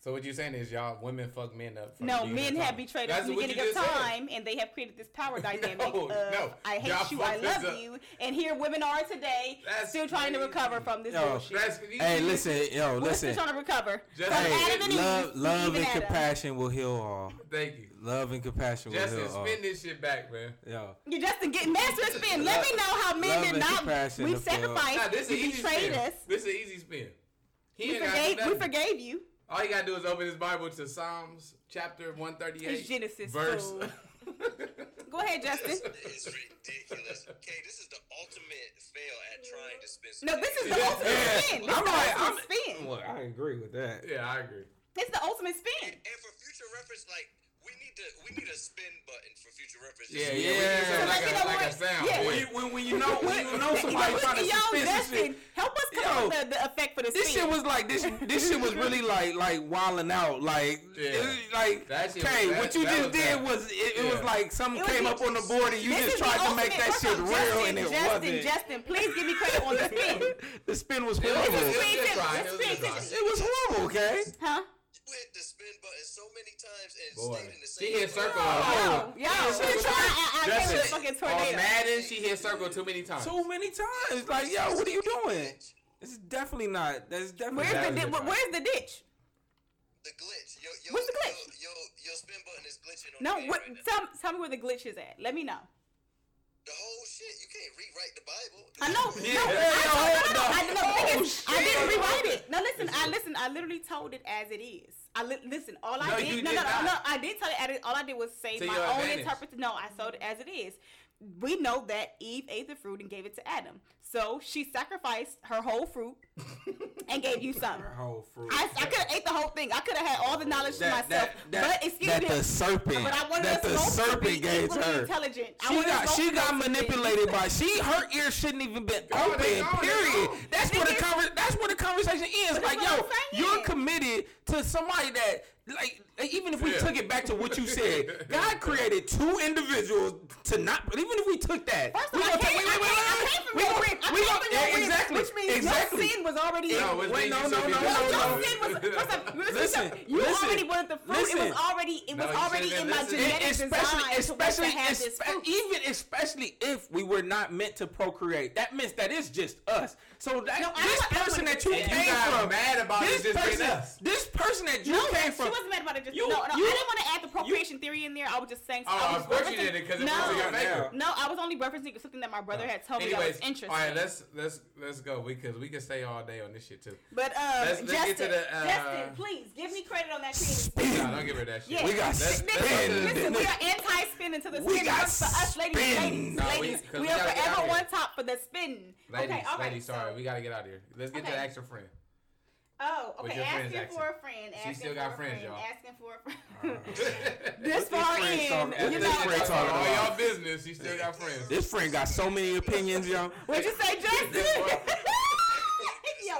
So what you're saying is y'all women fuck men up? No, men have time. betrayed us That's from the beginning of just said. time, and they have created this power dynamic No, of no. I hate Y'all you, I love up. you, and here women are today, That's still trying to recover from this Yo, bullshit. That's, Hey, listen, yo, listen. We're still trying to recover Just- Hey, Adam and love, Eve, love and Adam. compassion will heal all. Thank you. Love and compassion will Justin, heal all. spin this shit back, man. Yo, You just to get master spin. Let me know how men did not. compassion We sacrificed. Nah, this is you easy betrayed spin. us. This is an easy spin. He We ain't got forgave. We forgave you. All you gotta do is open his Bible to Psalms chapter one thirty eight. It's Genesis, verse. Go ahead, Justin. It's ridiculous. Okay, this is the ultimate fail at trying to spin. No, this is the ultimate Yeah. spin. This I'm is the like- ultimate I'm- spin. well, I agree with that. yeah, I agree. It's the ultimate spin. And for future reference, like we need to, we need a spin button for future reference. Yeah, Just- yeah. Yeah. like, Like, a, like a sound. Yeah. When you, when, when you know when you know somebody Yo, trying to yo, suspend some shit. help us come Yo. up with the, the effect for the This spin. shit was like this. This shit was really like like wilding out. Like Yeah. like okay, what you just was did bad. was it, it was like something It was came up on the board and you just tried to make that shit real and it wasn't. Justin, please give me credit on the spin. the spin was horrible. a This good spin- try. this It was a good spin- try. It was horrible. Okay. Huh? You hit the spin button so many times and Boy, stayed in the she same. hit circle. Oh. Yo, yo, Yeah, I, she I, I came with a Justin, fucking on tornado. Madden, she hit circle too many times. Too many times. Like yo, what are you doing? This is definitely not. That's definitely. Where's That the was di- where's the ditch? The glitch. Your, your, What's the glitch? Your, your, your spin button is glitching on No, the what? right. Tell, tell me where the glitch is at. Let me know. The whole shit. You can't rewrite the Bible. I know. Yeah, no, yeah, I, yeah, told- hold no, no, on. I, no, the thing Oh, I didn't oh, rewrite it. No, listen. I listen. I literally told it as it is. I li- listen. All I No, did. No, did no, no, no. I did tell it. as it- All I did was say To my own advantage. interpretation. No, I told it as it is. We know that Eve ate the fruit and gave it to Adam. So she sacrificed her whole fruit and gave you some. Her whole fruit. I, I could have ate the whole thing. I could have had all the knowledge to myself. that- that- but excuse that me, the serpent- But I wanted that the serpent gave her. intelligent. She wanted got she got manipulated by she her ear shouldn't even been Oh, open. they period. gone. That's The what the thing conver- that's what the conversation is. But Like, yo, you're committed to somebody that like like, even if we Yeah. took it back to what you said, God created two individuals to not. Even if we took that, First we of all, I gonna take- came, wait, I wait, came, I wait, came from we your gonna- rib. I we came gonna- from your yeah, rib, exactly, Which means exactly. your sin was already in. No, which Wait, means no, you no, should be no, good. no, Your no. sin was first of, listen, Listen, you listen, already wanted the fruit. It listen. was already it was No, you already should've in been my listening. genetic especially, design especially, to want to have this espe- fruit. even especially if we were not meant to procreate, that means that it's just us. So that No, I this don't- I don't person wanna that you came You got from, mad about this it person, this person that you no, came she from, wasn't mad about it. Just You- no, no. you- I didn't want to add the procreation theory in there. I was just saying. Oh, I was of course you did it because it no, was your maker. No, I was only referencing something that my brother had told me that Anyways, was interesting. all right, let's let's let's go because we can stay all day on this shit too. But um, Let's- let's Justin, get to the, uh, Justin, please give me credit on that creative. Spin. No, don't give her that shit. Yeah. We got Let's- Listen, let's spin. the- listen, we are anti-spin until the We spin got works for us, ladies. spin. Ladies, No, we- we, we are gotta get out forever here. one top for the spin. Ladies, okay, all right. ladies, sorry, we gotta get out of here. Let's get to Okay. the extra friend. Oh, okay. your friend's Asking for a accent? friend. She Asking still for got a friends, friend, y'all. Asking for a friend. this this far friend in, talk- you this know. friend talk all y'all business. She still got friends. this friend got so many opinions, yo. What'd you say, Justin? Yo,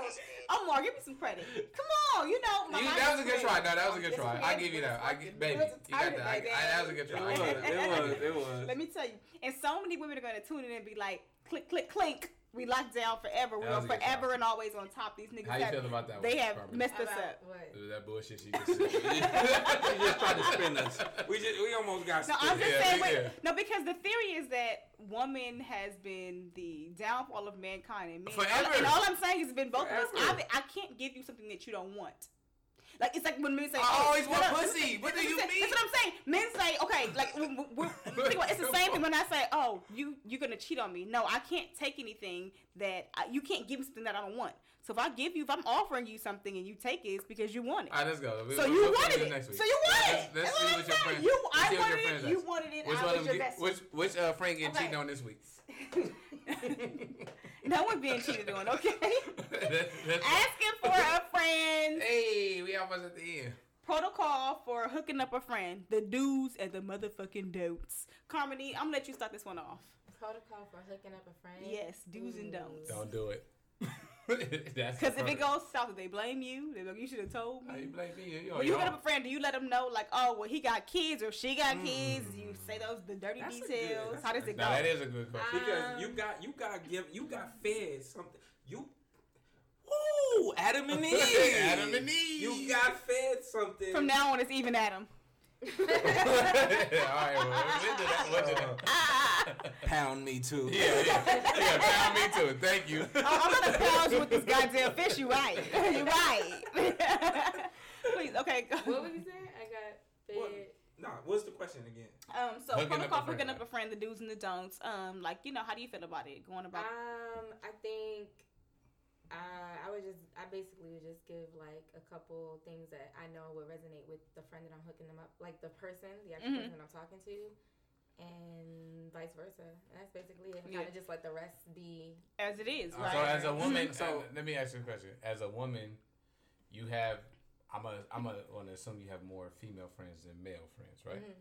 Omar, give me some credit. Come on, you know. My You, that was a good great. try. No, that was a good It's try. I creative. give you that. I It's give, baby, you got that. I, retarded, I, that was a good try. It try. was, I give you that. it was, it was. Let me tell you, and so many women are going to tune in and be like, click, click, clink. We locked down forever. We That are was a good forever and always on top. These niggas How you have, feel about that they one, have Carmen? messed us up. what? That bullshit she just said. we just tried to spin us. We just we almost got No, spin. I'm just Yeah, saying. yeah. Wait, no, because the theory is that woman has been the downfall of mankind, and men. Forever. And all I'm saying is, it's been both of us. Forever. I, I can't give you something that you don't want. Like it's like when men say, I oh, always want pussy. What do you mean? That's what I'm saying. Men say, okay, like it's the same thing when I say, oh, you you're gonna cheat on me. No, I can't take anything that I, you can't give me something that I don't want. So if I give you, if I'm offering you something and you take it, it's because you want it. All right, let's go. We- So you wanted it. next week. So you wanted Let's- it. Let's see what your saying. friend. You- let's I see what your wanted it, friends you wanted it, Which I was your vessel. which which uh, friend getting Okay. cheated on this week? no one being cheated on, okay? That's- that's- Asking for a friend. Hey, we almost at the end. Protocol for hooking up a friend. The do's and the motherfucking don'ts. Carmony, I'm gonna let you start this one off. Protocol for hooking up a friend. Yes, do's and don'ts. Don't do it. That's Because if it goes south, they blame you. They're like, you should have told How you me. blame me? You, When you you hook up a friend, do you let them know, like, oh, well, he got kids or she got kids? You say those the dirty That's a good- details. that's How does a- it No, go? that is a good question. Because you Um, got you got give you got fed something. You Woo! Adam and Eve. Adam and Eve. You got fed something. From now on, it's even Adam. All right, well, we'll that. We'll that. Ah, Pound me too. Yeah, yeah, yeah. Pound me too. Thank you. I'm gonna pound you with this goddamn fish. You right. You right. Please, okay. Go. What was you saying? I got fed. What? Nah, what's the question again? Um, so Hooking up protocol a for hooking friend. up a friend, the do's and the don'ts. Um, like you know, how do you feel about it? Going about. Um, I think uh, I would just, I basically would just give like a couple things that I know would resonate with the friend that I'm hooking them up, like the person, the actual Mhm. person that I'm talking to, and vice versa. And that's basically it. Yeah. Kind of just let the rest be. as it is, Uh, right? So as a woman, Mhm. so So- let me ask you a question. As a woman, you have I'm a I'm a want to assume you have more female friends than male friends, right? Mhm.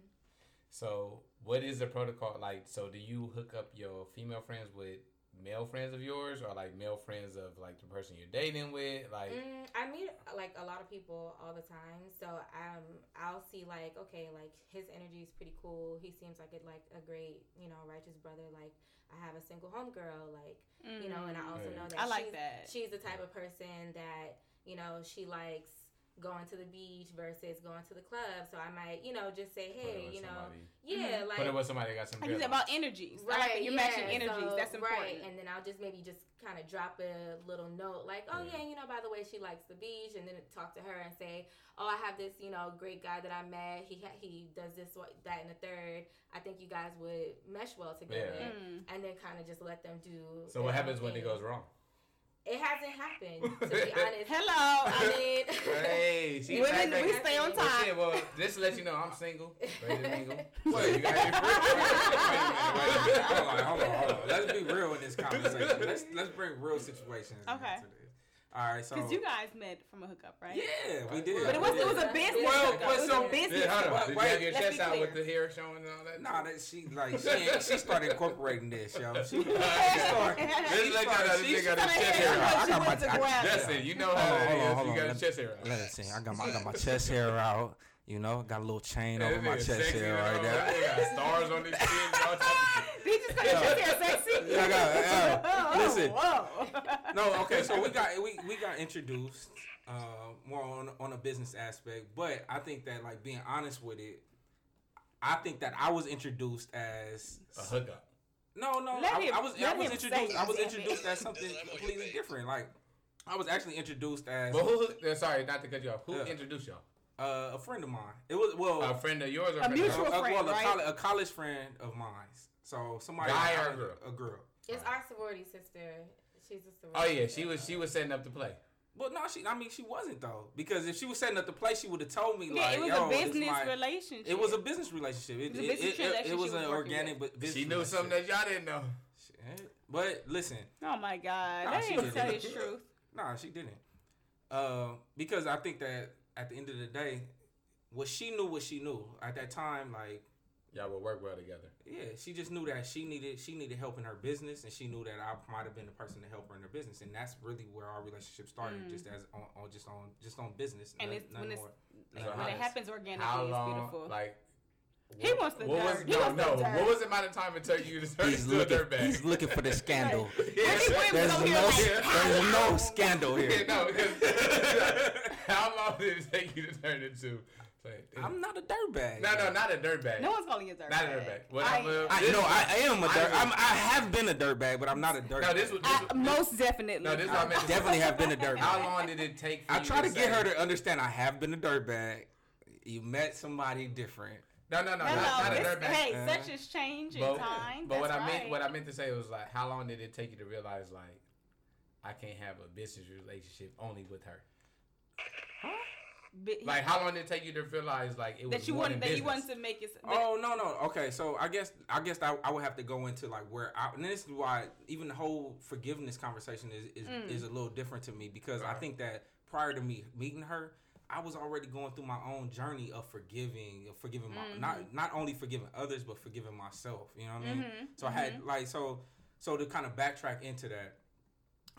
So what is the protocol like? So do you hook up your female friends with male friends of yours, or like male friends of like the person you're dating with? Like Mm, I meet like a lot of people all the time, so um, I'll see like okay, like his energy is pretty cool. He seems like it like a great, you know, righteous brother. Like I have a single homegirl, like you know, and I also Yeah. know that I like she's, that. she's the type of person that you know she likes going to the beach versus going to the club. So I might, you know, just say, hey, you know, somebody- yeah, like put it with somebody that got some. Like you said about energies. I like Right, you're yeah, matching energies. so- That's important. Right, and then I'll just maybe just kind of drop a little note like, oh Yeah. yeah, you know, by the way, she likes the beach, and then talk to her and say, oh, I have this, you know, great guy that I met. He ha- he does this, what, that, and the third. I think you guys would mesh well together, Yeah. Mm. and then kind of just let them do. So what happens own when it goes wrong? It hasn't happened, to be honest. Hello. I mean, Hey, she Women, back, we stay on Well, time. shit, well, just to let you know, I'm single. Ready to. What, you got any hold on, hold on, hold on. Let's be real in this conversation. Let's let's bring real situations Okay. into this. All right, so Because you guys met from a hookup, right? yeah, we did. But it was it was a business. Well, hookup. but it was so- a business. Yeah, hold on. Wait, Did you have your chest out with the hair showing and all that? Nah, that she like she she started incorporating this, yo. She, she started. Just she let you started- know this she nigga got his started chest hair hair out. out. I got my went to grab it. You know Hold how on, hold on, is. hold You on. got his chest hair out. Listen, I got my I got my chest hair out. You know, got a little chain Yeah, over my chest sexy hair right all there. got stars on his chin and all type of shit. Did you just say your chest hair sexy? Yeah, I got- yeah. Listen. Whoa. No, okay, so we got we, we got introduced uh, more on on a business aspect, but I think that like being honest with it, I think that I was introduced as A hookup. no no Let I, him- I was I let was him introduced say I was it, damn it. introduced as something Let him on your completely face. different. Like I was actually introduced as But who, uh, sorry, not to cut you off. Who Yeah. introduced y'all? uh, a friend of mine. It was well A friend of yours or A friend of mutual yours? a, friend, well, a, right? college, a college friend of mine. So somebody Guy or a girl? A girl. It's our sorority sister. She's a sorority. Oh yeah, she sister. was she was setting up to play. Well, no, she. I mean, she wasn't though, because if she was setting up the play, she would have told me Yeah, like, it was "Yo, a business my- relationship. It was a business relationship. It, It was a it- business it- it- transaction it was an organic, with. but business She knew something that y'all didn't know. Shit. But listen, Oh my God. Nah, that she didn't tell didn't. his truth. nah, she didn't. Uh, because I think that at the end of the day, what she knew, what she knew at that time, like Y'all would work well together. yeah, she just knew that she needed she needed help in her business, and she knew that I might have been the person to help her in her business, and that's really where our relationship started, Mm. just as on, on just on just on business, And none- it's none when it's more. like, So when it happens organically, How it's long? beautiful. Like He wants the what was, dirt. He no, wants the no. dirt. What was the amount of time it took you to turn into a dirtbag? He's looking for the scandal. Yeah. There's no, there's no scandal Yeah, here. no, because how long did it take you to turn into? Like, I'm not a dirtbag. no, no, not a dirtbag. no one's calling you a dirtbag. not a dirtbag. What I- I'm, uh, I know I am a dirt. I- I'm, I have been a dirtbag, but I'm not a dirtbag. No, this was. This I, was most definitely. no, this is what I meant. to say. definitely have been a dirtbag. How long did it take? For I try to say, get her to understand I have been a dirtbag. You met somebody different. No, no, no, not, Hello, not a dirtbag. hey, Uh, such as change in but time. but what That's I meant, what I meant to say was like, how long did it take you to realize like, I can't have a business relationship only with her? But he- Like, how long did it take you to realize like it was that you wanted than that you wanted to make it. that- Oh no no okay so I guess I guess I, I would have to go into like where I and this is why even the whole forgiveness conversation is is, Mm. is a little different to me because I think that prior to me meeting her I was already going through my own journey of forgiving of forgiving my Mhm. not not only forgiving others but forgiving myself you know what I mean Mhm, so I had like so so to kind of backtrack into that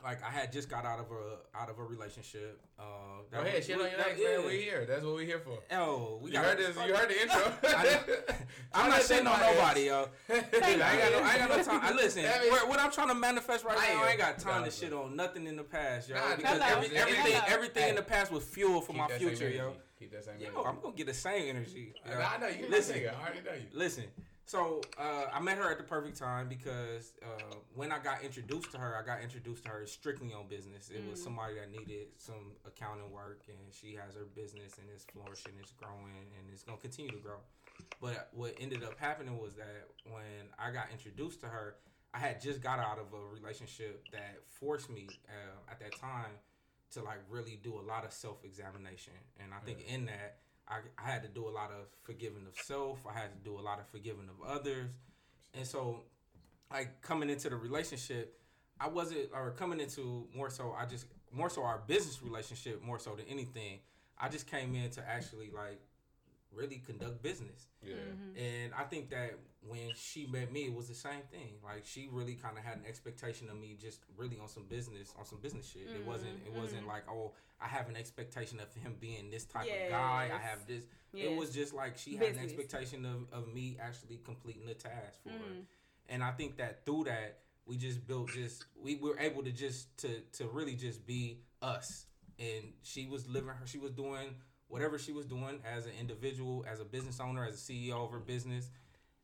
like I had just got out of a out of a relationship uh Go ahead, shit on your that- ex, man. We here. That's what we're here for. Oh, we You heard this. You heard the intro. I'm not shitting on nobody, yo. I ain't got no, I ain't got no time. I listen. Means- what, I'm trying to manifest right I now, I ain't got time to shit on nothing in the past, yo. Nah, because hello. every, everything, Hello. everything in the past was fuel for Keep my future, yo. Keep that same Yo, energy. I'm gonna get the same energy. yo. Nah, I know you. Listen. Listen, I already know you. Listen, so uh, I met her at the perfect time because uh, when I got introduced to her, I got introduced to her strictly on business. It was Mm. somebody that needed some accounting work, and she has her business and it's flourishing, it's growing, and it's gonna continue to grow. But what ended up happening was that when I got introduced to her, I had just got out of a relationship that forced me uh, at that time to like really do a lot of self examination, and I think in that. I, I had to do a lot of forgiving of self. I had to do a lot of forgiving of others. And so, like coming into the relationship, I wasn't, or coming into more so, I just, more so our business relationship, more so than anything, I just came in to actually like really conduct business. Yeah. Mhm. And I think that when she met me, it was the same thing. Like she really kind of had an expectation of me, just really on some business, on some business shit. It wasn't. It wasn't Mhm. like, oh, I have an expectation of him being this type of guy. I have this. It was just like she had an expectation of, of me actually completing the task for her. Mhm. And I think that through that, we just built just we were able to just to to really just be us. And she was living her. She was doing whatever she was doing as an individual, as a business owner, as a CEO of her business.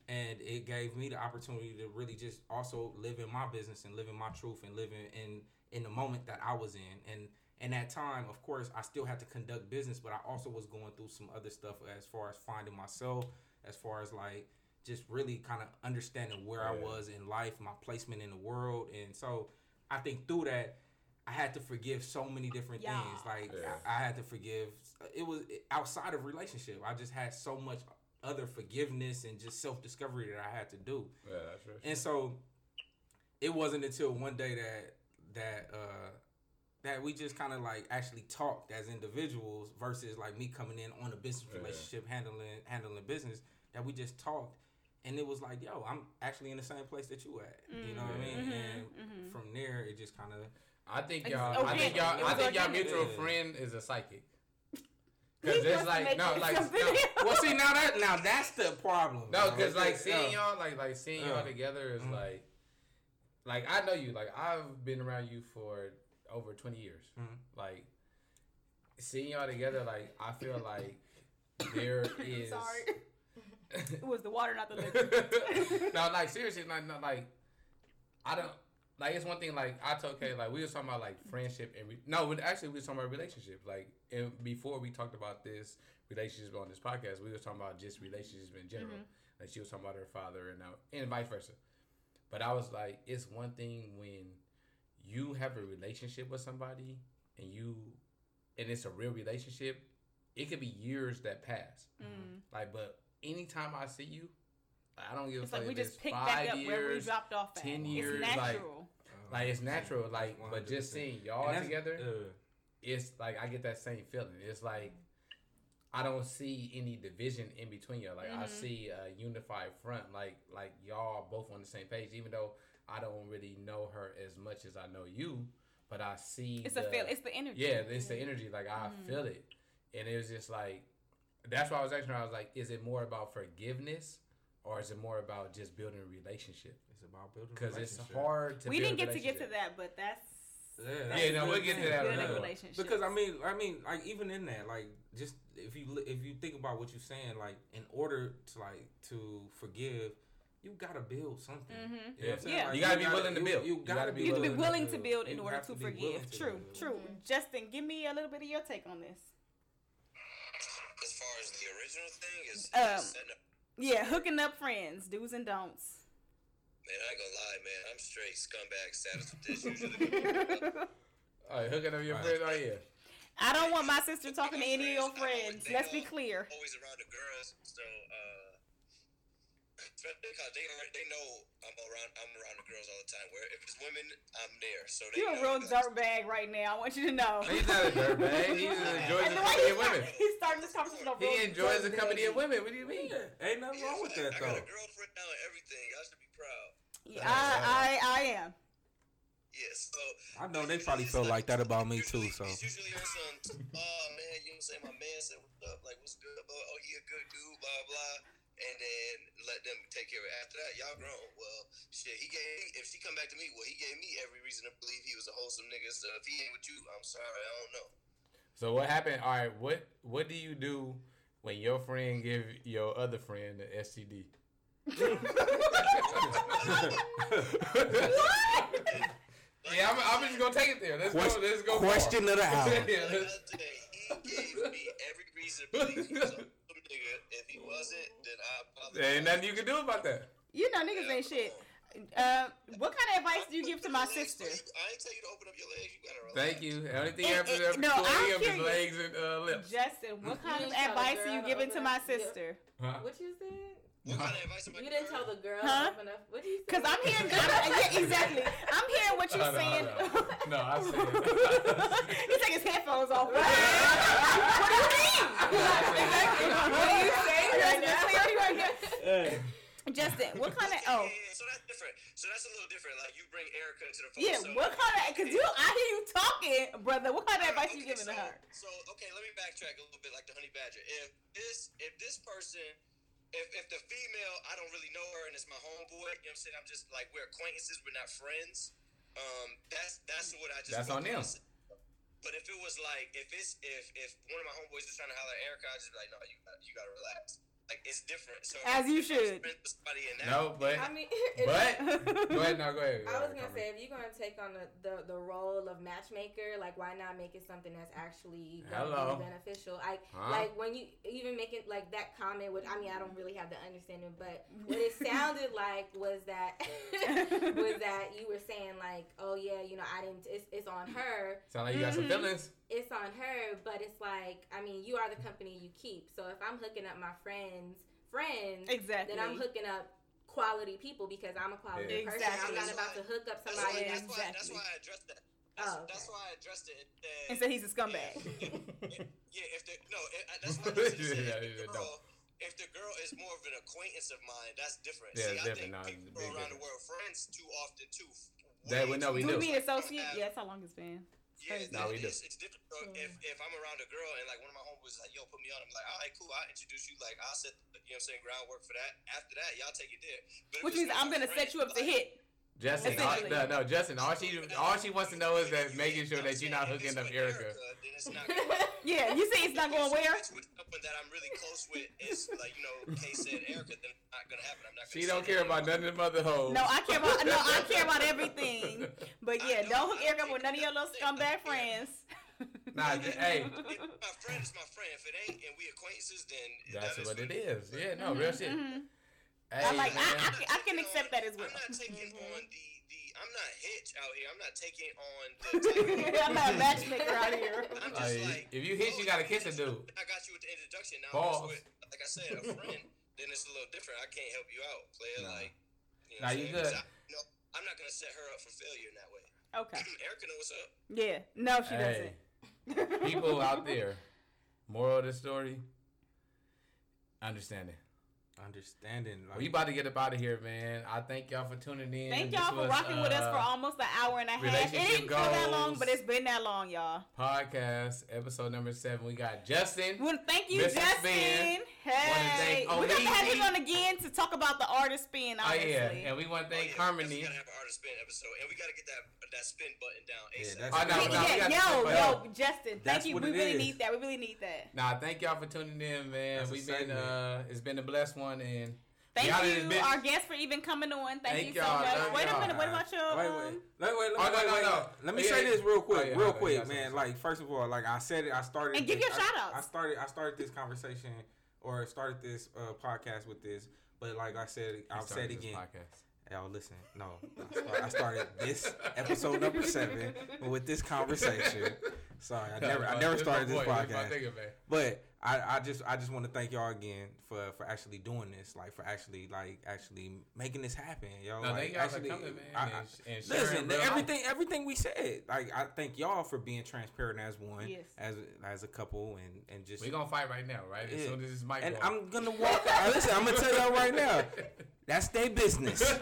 And it gave me the opportunity to really just also live in my business and live in my truth and live in in, in the moment that I was in. And in that time, of course, I still had to conduct business, but I also was going through some other stuff as far as finding myself, as far as like just really kind of understanding where I was in life, my placement in the world. And so I think through that, I had to forgive so many different Yeah. things. Like Yeah. I had to forgive. It was outside of relationship. I just had so much other forgiveness and just self discovery that I had to do. Yeah, that's right. And so it wasn't until one day that that uh that we just kind of like actually talked as individuals versus like me coming in on a business Yeah. relationship handling handling business that we just talked and it was like yo I'm actually in the same place that you at you know what I mean Mhm, and mhm. from there it just kind of I think y'all. I think y'all. I think y'all mutual Yeah. friend is a psychic. He Because must it's like make no, like no, well see now that now that's the problem no, because like seeing uh, y'all, like like seeing y'all Uh. together is Mhm. like, like I know you. Like I've been around you for over twenty years. Mhm. Like seeing y'all together, like I feel like there is. Sorry. It was the water, not the liquor. no, like seriously, like, not like I don't like. It's one thing. Like I told Kay, like we were talking about like friendship and re- no, actually we were talking about relationships. Like and before we talked about this relationship on this podcast, we were talking about just relationships in general. Mm-hmm. Like she was talking about her father and now and vice versa. But I was like, it's one thing when you have a relationship with somebody and you and it's a real relationship. It could be years that pass. Mm. Like, but anytime I see you, I don't give a It's fuck like we just it's pick five back up years. where we dropped off at. 10 years, it's like- natural. like it's natural. Like, but just seeing y'all together, uh, it's like I get that same feeling. It's like I don't see any division in between y'all. Like I Mhm. see a unified front. Like like y'all both on the same page. Even though I don't really know her as much as I know you, but I see it's the, a feel. It's the energy. yeah, it's the energy. Like I Mhm. feel it, and it was just like that's why I was asking her. I was like, is it more about forgiveness or is it more about just building a relationship? it's about building Because it's hard to. we build didn't a get to get to that, but that's Yeah, that's that's Yeah, no, we'll get to that building another- relationships. Because I mean, I mean, like even in that, like just if you if you think about what you're saying, like in order to like to forgive, you gotta build something. Mhm. You know what I'm Yeah. saying? Like, You gotta be willing to build. You, You gotta, gotta be be you have be willing willing to build in order have to be willing forgive. to True, build. true. Justin, give me a little bit of your take on this. As far as the original thing is, Um, is setting up, Yeah, hooking up friends, do's and don'ts. man, I ain't gonna lie, man. I'm straight scumbag status with this usually. All right, hooking up your Right. friend. Oh yeah. I don't want my sister talking to any of your friends. Let's be clear. always around the girls, so especially because they are, they know I'm around I'm around the girls all the time. Where if it's women, I'm there. So they You're a know real that- dirtbag right now. I want you to know. He's not a dirtbag. He enjoys the the company of women. start- He's starting this conversation off He enjoys the company of women. What do you mean? Ain't nothing Yeah, wrong with like, that I though. got a girlfriend now and everything. Y'all should be proud. Yeah, I, I, I am. Yes. So I know they probably it's feel like that about me too. So it's usually on some. Oh man, you know what I'm saying? My man said what's up, like what's good? Oh, he a good dude, blah blah. And then let them take care of it. After that, y'all grown. Well, shit, he gave me. If she come back to me, well, he gave me every reason to believe he was a wholesome nigga. So if he ain't with you, I'm sorry, I don't know. So what happened? All right, what what do you do when your friend give your other friend the STD? Yeah, I'm, I'm just gonna take it there. Let's Question- go. Let's go. question of the hour. yeah, Like let's- I said, he gave me every reason to believe he was a wholesome nigga. If he wasn't, then I apologize. there ain't nothing you can do about that. You know niggas ain't shit. Uh, what kind of advice do you give to my Legs, sister? I ain't tell you to open up your legs. You gotta relax. Thank you. The only thing you have to do no, is I'm his curious. legs and uh, lips. Justin, what kind of didn't tell the advice are you giving to my up your- sister? Huh? What you said? What kind of advice am I You didn't tell the girl Huh? to. What did you say? Cause I'm hearing, I'm, yeah, exactly. I'm hearing what you're Hold on, saying. hold. No, I said. he take his headphones off. what do you mean? Exactly. what do you say right now? Clarity right now. Justin, what kind of? Okay, Oh, yeah, yeah, so that's different. So that's a little different. Like you bring Erica to the phone. yeah. so, What kind of? Cause you, I hear you talking, brother. What kind of advice you Okay, giving so, to her? So okay, let me backtrack a little bit, like the honey badger. If this, if this person, if if the female, I don't really know her, and it's my homeboy. You know what I'm saying? I'm just like we're acquaintances, we're not friends. Um, that's that's what I just. That's on them. But if it was like, if it's if if one of my homeboys is trying to holler at Erica, I just be like, no, you you gotta relax. Like it's different. So As you should. somebody in that- No, but I mean, but go ahead. No, go ahead. I was gonna ahead, say if you're gonna take on the, the, the role of matchmaker, like why not make it something that's actually Hello. be beneficial? I Huh? like when you even make it like that comment. Which I mean, I don't really have the understanding, but what it sounded like was that was that you were saying like, oh yeah, you know, I didn't. It's, it's on her. Sound like you got some Mhm. feelings. It's on her, but it's like I mean, you are the company you keep. So if I'm hooking up my friends, friends, exactly. then I'm hooking up quality people because I'm a quality Yeah. person. I'm not Exactly. about to hook up That's somebody why, that's, why, that's exactly. why I addressed that. That's, Oh, okay. that's why I addressed it. that and said he's a scumbag. if- yeah, if the no, it, that's what I just said. Yeah, If the girl, if the girl is more of an acquaintance of mine, that's different. Yeah, See, it's I think No, people big go around the world friends too often too. That we way know we too do. Do we associate? Have- Yeah, that's how long it's been. It's Yeah, crazy. No, we it's, it's different. So if, if I'm around a girl and like one of my homies is like, yo, put me on, I'm like, all right, cool, I'll introduce you. Like, I'll set, you know what I'm saying, groundwork for that. After that, y'all take it there. But Which means I'm gonna set you up to like, hit. Justin, all, no, no, Justin. All she, all she wants to know is that making sure that you're not hooking up with Erica. then it's not Yeah, you say it's not going where? If it's with someone that I'm really close with is like you know, Kay said Erica, then it's not gonna happen. I'm not. Gonna She don't care about none of them other hoes. No, I care about no, I care about everything. But yeah, know, don't hook I Eric up with none of your little scumbag friends. Nah, j- hey, If my friend is my friend. If it ain't and we acquaintances, then that's that is what it is. Yeah, no, real shit. Hey, I like- man. I- I can accept that as well. I'm not taking on the the. I'm not Hitch out here. I'm not taking on the. I'm not a matchmaker out here. I'm just Like, like, if you hit, you gotta kiss a dude. I got you with the introduction. Now, Pause. I'm just with, like I said, a friend. then it's a little different. I can't help you out, player. Nah. Like, you Nah, you I'm good. I, you know, I'm not gonna set her up for failure in that way. Okay. Erica know what's up. Yeah. No, she Hey, doesn't. people out there. Moral of the story. Understanding. Understanding. Like, We about to get up out of here, man. I thank y'all for tuning in. Thank y'all for was, rocking with us uh, for almost an hour and a half. It didn't feel that long, but it's been that long, y'all. podcast episode number seven. We got Justin. We wanna thank you, Mr. Justin. Spin. Hey, thank we got to have Omeezy. him on again to talk about the artist spin. Oh yeah, and we want to Oh, thank yeah, Harmony. We gotta have an artist spin episode, and we gotta get that that spin button down Yeah, ASAP. that's- Oh, no, We- no, we yeah, got to yo, step yo, Justin, That's thank you. We really is. need that. We really need that. Nah, thank y'all for tuning in, man. That's We've been uh, it's been a blessed one, and Thank we out of you, this bitch. our guests, for even coming on. Thank, Thank you so y'all. much. Wait a y'all. minute. What about your? Wait, um, wait, wait, wait, Oh, wait, no, wait, no, wait. no. Let me Yeah, say this real quick, Oh, yeah, real hold quick, yeah, man. Like, first of all, like I said it, I started. And give this- your I- shout-outs. I started, I started this conversation or started this uh, podcast with this, but like I said, I'll say started it again. podcast. Y'all listen, no, I start- I started this episode number seven with this conversation. Sorry, I never, I never started this boy, this my podcast. But I, I just I just want to thank y'all again for for actually doing this, like for actually like actually making this happen, yo. No, like, thank y'all actually, for coming, man. I- I- and, sh- and Listen, real life. everything everything we said. Like I thank y'all for being transparent as one, Yes. as as a couple, and and just We gonna fight right now, right? As Yeah. soon as this mic and go I'm gonna walk. listen, I'm gonna tell y'all right now. That's their business.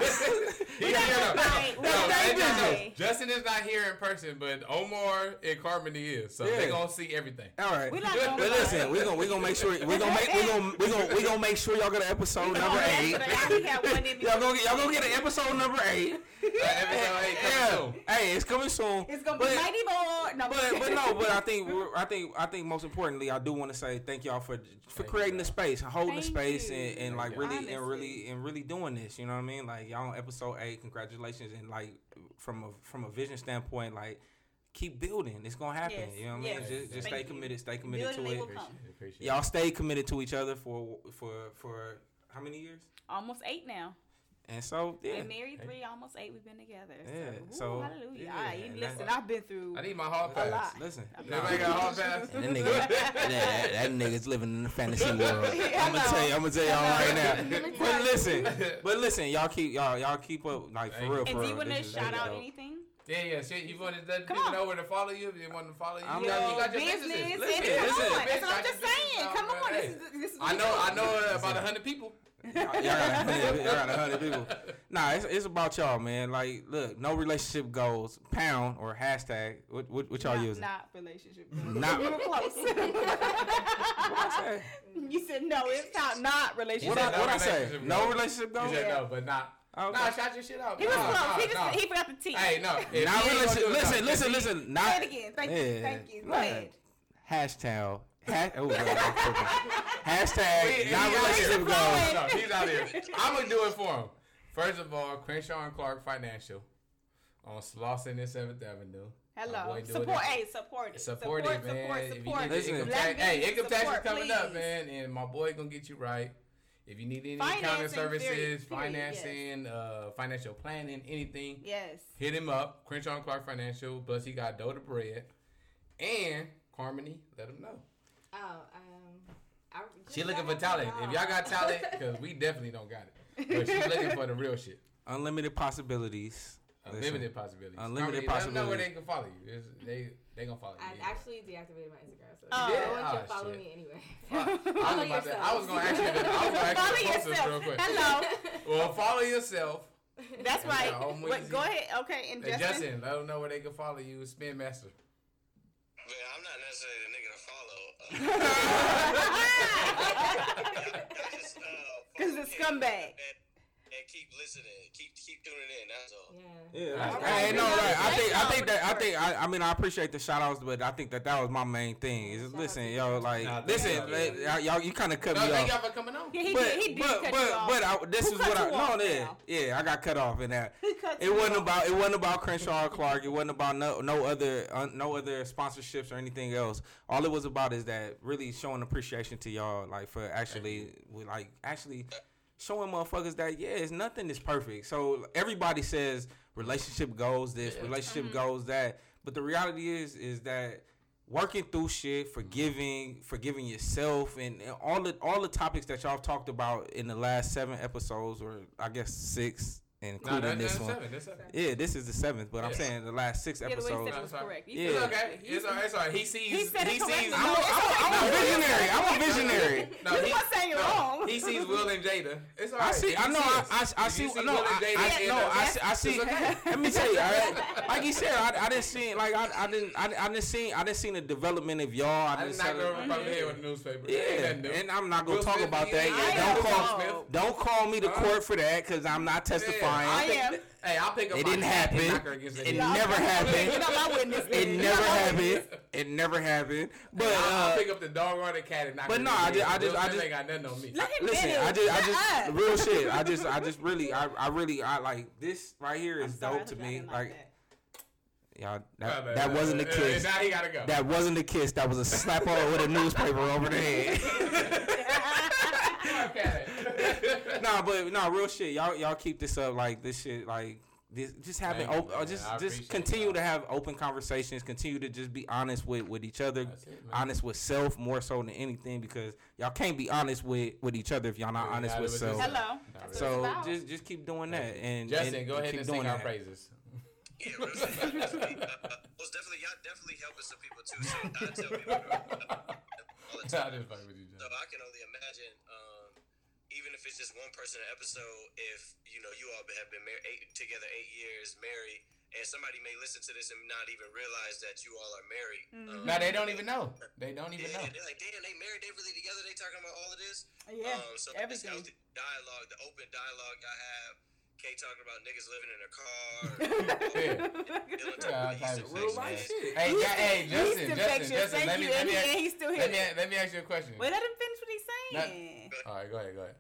He We not not here, gonna no. fight. No, not hey, gonna no, no. fight. Justin is not here in person, but Omar and Carmony is, so Yeah. they gonna see everything. All right, We not but gonna listen, fight. we gonna we gonna make sure we gonna make we gonna we gonna we gonna make sure y'all get an episode number eight. yes, but I got one in me. Y'all gonna get y'all gonna get an episode number eight. Episode eight coming Yeah. soon. Hey, it's coming soon. It's gonna be But- mighty more. No, but but no, but I think I think I think most importantly, I do want to say thank y'all for for Thank creating you, the space, holding the space, you. and, and like Thank you. really and really and really doing this. You know what I mean? Like y'all on episode eight, congratulations, and like from a from a vision standpoint, like keep building. It's gonna happen. Yes, You know what I yes. mean? Just, just stay committed. Stay committed Building to it. Appreciate appreciate it. Y'all stay committed to each other for for for how many years? almost eight now. And so yeah. Been married three, almost eight. We've been together. Yeah, So, so- ooh, hallelujah. yeah, I, and listen, that's- I've been through. I need my hard pass. lot. Listen, Everybody got a hall pass? That nigga, that, that nigga's living in the fantasy world. Yeah, I I'm gonna tell you, I'm gonna tell y'all right now. But listen, but listen, y'all keep y'all y'all keep up like for Thank real. you. For And do real. you want to shout out anything? Yeah, yeah. Shit, you want to let Come people on. know where to follow you if they want to follow you? I'm you, got, you you got your business. businesses. Listen, Listen, come listen. on. That's what I'm just saying. business Come on. This is, this I know, I know about a hundred people. Y'all got, a hundred- y'all got a hundred people. Nah, it's, it's about y'all, man. Like, look, no relationship goals. Pound or hashtag. What what, what y'all not, using? Not relationship. Not- You were close. What I say? you said no. It's not not relationship. What I, no what I say? relationship No goals. relationship You goals. said no, but not. Okay. Nah, shout your shit out. He was Nah, close. nah, he just nah. he forgot the T. Hey, no. If Not he ain't relationship. do Listen, listen, listen. Not Say it again. Thank you. Thank you. Go Nah. ahead. hashtag Ha- oh, no, Hashtag He- he not out relationship here. goals. No, he's out here. I'm gonna do it for him. First of all, Crenshaw and Clark Financial on Slauson and Seventh Avenue. Hello. Support. Hey, support it. Support, it, man. Support, if you support. need Listen, income Black tax, hey, business income tax is support, coming up, man, and my boy gonna get you right. If you need any accounting services, period, period, financing, uh, financial planning, anything, Yes. hit him up. Crenshaw and Clark Financial. Plus, he got dough to bread, and Carmony. Let him know. Oh, um, I, She looking for talent. If y'all got talent, because we definitely don't got it, but she looking for the real shit. Unlimited possibilities. Unlimited possibilities. Unlimited Carmody, Let them know where they can follow you. It's, they they gonna follow you. I yeah. actually deactivated my Instagram, so Oh. no Yeah? one to Oh, follow shit. me anyway. I was, Follow about to, yourself. I was gonna ask you. The, I was gonna ask Follow you the yourself. real quick. Hello. Well, follow yourself. That's right. uh, Wait, go ahead. Okay, and And Justin. Justin, let them know where they can follow you. Spin Master. Man, I'm not necessarily the nigga to follow. Uh, I uh, Cause follow the scumbag. And keep listening. Keep keep tuning in. That's all. yeah. Yeah, All hey, right. no, right. I think, I think that, I think, I, I mean, I appreciate the shout outs, but I think that that was my main thing. Is Shout listen, yo, like, Nah, listen, y'all. like, y'all, y'all, you kind of cut No, me thank off. y'all for coming on. Yeah, he but, did. He did but, cut but, you off. but I, this Who is what I you no, yeah, yeah, I got cut off in that. Who cut It wasn't off? about it wasn't about Crenshaw or Clark. It wasn't about no no other uh, no other sponsorships or anything else. All it was about is that really showing appreciation to y'all, like for actually with like actually showing motherfuckers that yeah, it's nothing is perfect. So everybody says relationship goes this, Yeah. relationship Mm-hmm. goes that, but the reality is is that working through shit, forgiving, forgiving yourself, and, and all the all the topics that y'all talked about in the last seven episodes, or I guess six, No, including that, this that's one. seven. That's seven. Yeah, this is the seventh, but I'm saying the last six Yeah, the way he episodes. said it was That's correct. Yeah. It's okay. It's all right. It's all right. He sees. He said it correctly. sees. I'm, a, it's I'm, a, I'm a visionary. I'm a visionary. No, You he, not saying you're no, wrong. He sees Will and Jada. It's all I see. I know. I. I, I If see. No, Will and I, Jada I, in no, the- I, see- I see. Okay. Let me tell you. all right? Like you said, I, I didn't see. Like I, I didn't. I, I didn't see. I didn't see the development of y'all. I I didn't did not see. go over my head with the newspaper. Yeah, Ain't nothing new. and I'm not gonna talk Smith, about that ain't- Don't call. Don't call me to court for that because I'm not testifying. I am. Hey, I'll pick up. It my didn't happen. knock her against the It head. never happened. You're not my witness. It never happened. It never happened. But I'll, I'll uh, pick up the dog or the cat and knock but no, I just- I just- I Will just- ain't got nothing on me. Listen. I just, I just, real shit. I just, I just really, I, I really, I like this right here I'm is sorry, I dope to me. Like, that. y'all, that, bad, that my wasn't a kiss. Now he gotta go. That wasn't a kiss. That was a slap on with a newspaper over the head. Okay. nah, but nah, real shit. Y'all, y'all keep this up. Like this shit. Like this, just having, Thank you, op- man. just, I just appreciate continue y'all. to have open conversations. Continue to just be honest with with each other. That's it, man. honest with self more so than anything because y'all can't be honest with with each other if y'all not Yeah, honest gotta with with self. yourself. Hello. That's what So it's about. just just keep doing that and Justin, and go ahead keep and doing sing our that. praises. Yeah, real Uh, most definitely, y'all definitely helping some people too. So I tell people all the I time. just fucking with you, So Justin. I can only imagine, even if it's just one person an episode, if you know you all have been married eight, together eight years, married, and somebody may listen to this and not even realize that you all are married. Um, No, they don't even know. They don't even yeah, know. they're like, damn, they married, they really together, they talking about all of this. Yeah, um, so this everything. healthy dialogue, the open dialogue I have. Kay talking about niggas living in a car. Yeah. Dylan talking Yeah, about type of Real life shit. Hey, yeah, hey, He's Justin, infectious. Justin, Justin. Thank Let me, you. let me, and ask, he's still let me, here. let me ask you a question. Wait, let him finish what he's saying. All right, go ahead, go ahead.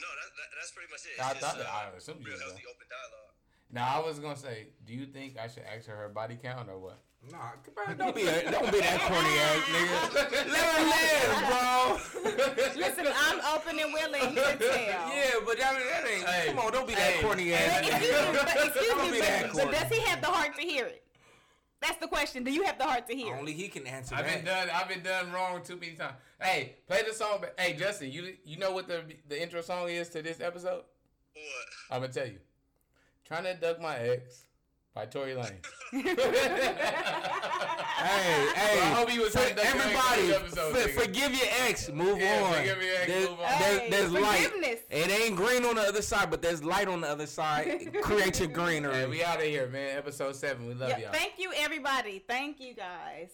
No, that, that, that's pretty much it. I It's thought just, that- uh, I assumed real was healthy open dialogue. Now, I was gonna say, do you think I should ask her her body count or what? Nah, bro, don't be that, don't be that corny ass nigga. Let her live, bro. Listen, I'm open and willing to tell. yeah, but that, that ain't. Hey, come on, don't be hey. that corny ass But excuse nigga. me, but, excuse me, but, but does he have the heart to hear it? That's the question. Do you have the heart to hear Only he can answer I've been done. I've been done wrong too many times. Hey, play the song. But hey, Justin, you you know what the the intro song is to this episode? What? I'm gonna tell you. Trying to duck my ex by Tory Lanez. Hey, hey, Well, I hope you was for trying to duck your ex everybody, in this episode, for- forgive your ex. Move Yeah, on. forgive your ex, There's, move on. Hey, there's light. It ain't green on the other side, but there's light on the other side. Create your greenery. Hey, we out of here, man. Episode seven. We love Yeah, y'all. thank you, everybody. Thank you, guys.